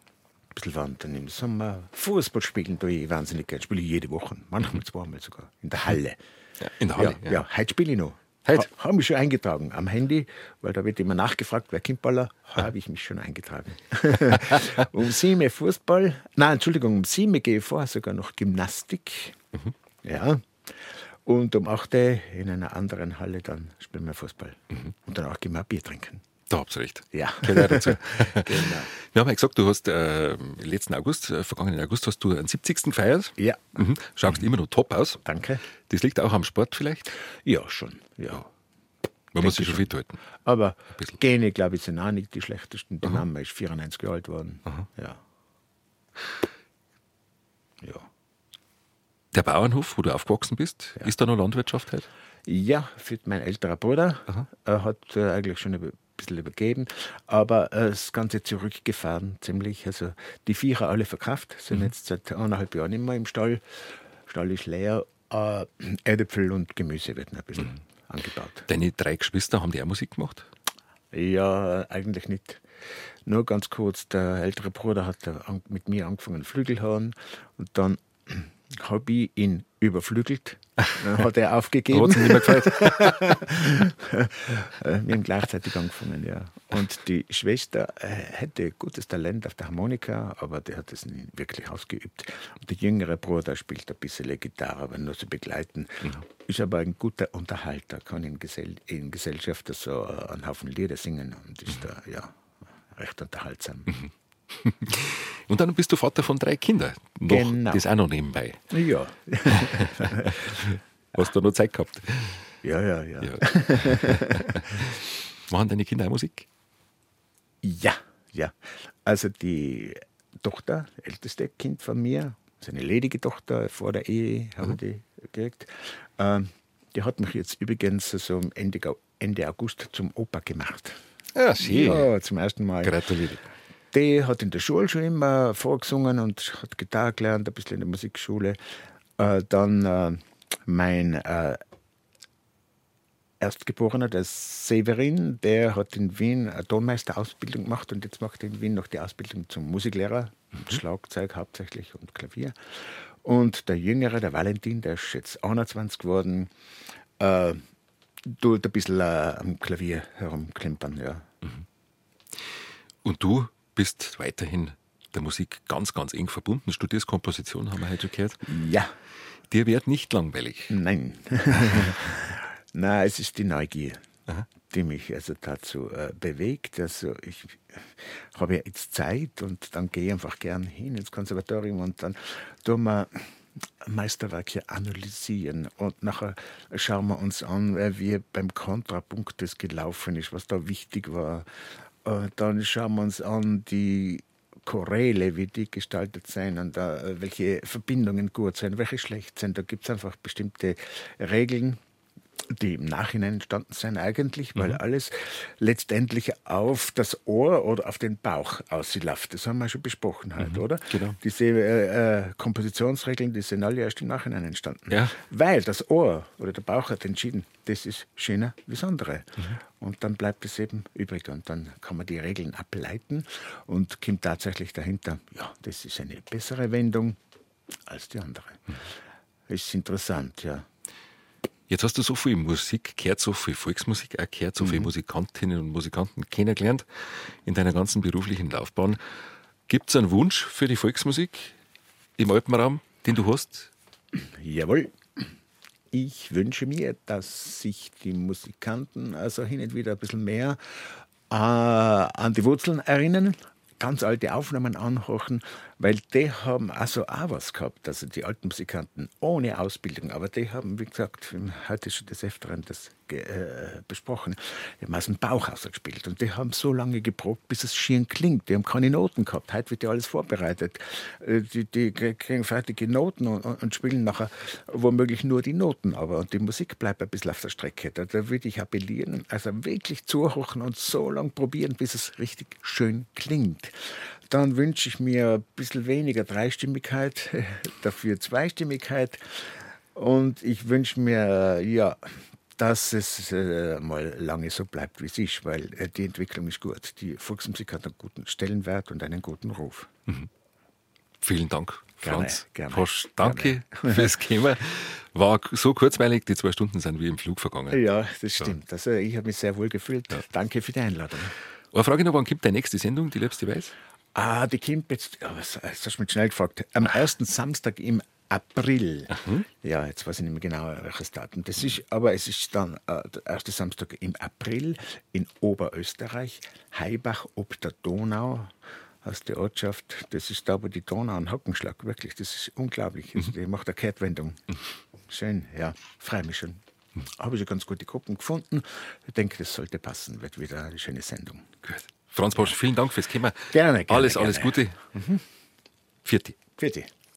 bisschen wandern im Sommer. Fußball spielen tue ich wahnsinnig gerne. Spiele ich jede Woche, manchmal zweimal sogar. In der Halle. Ja, in der Halle? Ja, ja. ja heute spiele ich noch. Heute? Ha, habe mich schon eingetragen am Handy, weil da wird immer nachgefragt, wer Kindballer, habe ich mich schon eingetragen. um sieben Fußball, nein, Entschuldigung, um sieben gehe ich vor, sogar noch Gymnastik. Mhm. Ja. Und um acht in einer anderen Halle dann spielen wir Fußball. Mhm. Und danach gehen wir ein Bier trinken. Da habt ihr recht. Ja. Gehört dazu. genau. Wir haben ja gesagt, du hast äh, letzten August, äh, vergangenen August, hast du einen 70. gefeiert. Ja. Mhm. Schaust mhm. immer noch top aus. Danke. Das liegt auch am Sport vielleicht? Ja, schon. Ja. Man muss sich schon fit halten. Aber Gene, glaube ich, sind auch nicht die schlechtesten. Die Mama ist 94 Jahre alt geworden. Aha. Ja. Ja. Der Bauernhof, wo du aufgewachsen bist, ja. ist da noch Landwirtschaft heute? Ja, für mein älterer Bruder. Er hat äh, eigentlich schon ein bisschen übergeben, aber äh, das Ganze zurückgefahren ziemlich. Also die Viecher alle verkauft, sind mhm. jetzt seit eineinhalb Jahren immer im Stall. Stall ist leer. Äh, Erdäpfel und Gemüse werden ein bisschen mhm. angebaut. Deine drei Geschwister, haben die auch Musik gemacht? Ja, eigentlich nicht. Nur ganz kurz, der ältere Bruder hat mit mir angefangen Flügelhorn und dann habe ich ihn überflügelt. Dann hat er aufgegeben. hat nicht mehr gefällt. Wir haben gleichzeitig angefangen, ja. Und die Schwester äh, hätte gutes Talent auf der Harmonika, aber der hat es nie wirklich ausgeübt. Und der jüngere Bruder spielt ein bisschen Gitarre, aber nur zu begleiten. Mhm. Ist aber ein guter Unterhalter, kann in, Gesell in Gesellschaft so einen Haufen Lieder singen und ist da, ja, recht unterhaltsam. Mhm. Und dann bist du Vater von drei Kindern. Noch, genau. Das auch noch nebenbei. Ja. Hast du noch Zeit gehabt? Ja, ja, ja. ja. Machen deine Kinder auch Musik? Ja, ja. Also die Tochter, älteste Kind von mir, ist eine ledige Tochter, vor der Ehe habe ich die gekriegt. Ähm, die hat mich jetzt übrigens so Ende, Ende August zum Opa gemacht. Ja, schön. Ja, zum ersten Mal. Gratuliere die hat in der Schule schon immer vorgesungen und hat Gitarre gelernt, ein bisschen in der Musikschule. Äh, dann äh, mein äh, Erstgeborener, der Severin, der hat in Wien eine Tonmeisterausbildung gemacht und jetzt macht er in Wien noch die Ausbildung zum Musiklehrer, mhm. Schlagzeug hauptsächlich und Klavier. Und der Jüngere, der Valentin, der ist jetzt 21 geworden, äh, tut ein bisschen äh, am Klavier herumklimpern. Ja. Mhm. Und du bist weiterhin der Musik ganz, ganz eng verbunden. Studierst Komposition, haben wir heute gehört. Ja. Dir wird nicht langweilig. Nein. Nein, es ist die Neugier, Aha. die mich also dazu äh, bewegt. Also ich habe ja jetzt Zeit und dann gehe ich einfach gern hin ins Konservatorium und dann tun wir Meisterwerke analysieren und nachher schauen wir uns an, wie beim Kontrapunkt das gelaufen ist, was da wichtig war, dann schauen wir uns an die Choräle, wie die gestaltet sind und uh, welche Verbindungen gut sind, welche schlecht sind. Da gibt es einfach bestimmte Regeln, die im Nachhinein entstanden sind eigentlich, weil mhm. alles letztendlich auf das Ohr oder auf den Bauch ausläuft. Das haben wir schon besprochen heute, mhm. oder? Genau. Diese äh, äh, Kompositionsregeln, die sind alle erst im Nachhinein entstanden. Ja. Weil das Ohr oder der Bauch hat entschieden, das ist schöner wie das andere. Mhm. Und dann bleibt es eben übrig und dann kann man die Regeln ableiten und kommt tatsächlich dahinter, ja, das ist eine bessere Wendung als die andere. Mhm. Ist interessant, ja. Jetzt hast du so viel Musik gehört, so viel Volksmusik auch gehört, so mhm. viele Musikantinnen und Musikanten kennengelernt in deiner ganzen beruflichen Laufbahn. Gibt es einen Wunsch für die Volksmusik im Alpenraum, den du hast? Jawohl. Ich wünsche mir, dass sich die Musikanten also hin und wieder ein bisschen mehr äh, an die Wurzeln erinnern, ganz alte Aufnahmen anhören, weil die haben also auch was gehabt, also die alten Musikanten ohne Ausbildung, aber die haben, wie gesagt, heute schon des Öfteren das äh, besprochen, die haben aus dem Bauch gespielt und die haben so lange geprobt, bis es schier klingt. Die haben keine Noten gehabt. Heute wird ja alles vorbereitet. Äh, die, die kriegen fertige Noten und, und, spielen nachher womöglich nur die Noten, aber und die Musik bleibt ein bisschen auf der Strecke. Da, da würde ich appellieren, also wirklich zuhören und so lange probieren, bis es richtig schön klingt. Dann wünsche ich mir ein bisschen weniger Dreistimmigkeit, dafür Zweistimmigkeit. Und ich wünsche mir, ja, dass es äh, mal lange so bleibt, wie es ist, weil äh, die Entwicklung ist gut. Die Volksmusik hat einen guten Stellenwert und einen guten Ruf. Mhm. Vielen Dank, Franz. Gerne, gerne, danke gerne. fürs Thema. War so kurzweilig, die zwei Stunden sind wie im Flug vergangen. Ja, das stimmt. Also ich habe mich sehr wohl gefühlt. Ja. Danke für die Einladung. Eine Frage noch, wann kommt deine nächste Sendung, die Liebste Weiß? Ah, die kommt jetzt, oh, das hast du mich schnell gefragt, am ersten Samstag im April. Mhm. Ja, jetzt weiß ich nicht mehr genau, welches Datum das ist, aber es ist dann äh, der erste Samstag im April in Oberösterreich, Heibach ob der Donau aus der Ortschaft. Das ist da, wo die Donau einen Hockenschlag, wirklich, das ist unglaublich. Also, die macht eine Kehrtwendung. Mhm. Schön, ja, freue mich schon. Habe ich eine ganz gute Gruppen gefunden. Ich denke, das sollte passen. Wird wieder eine schöne Sendung. Gut. Franz Bosch, vielen Dank fürs Thema. Gerne, gerne. Alles, gerne. alles Gute. Mhm. Vierte. Vierte.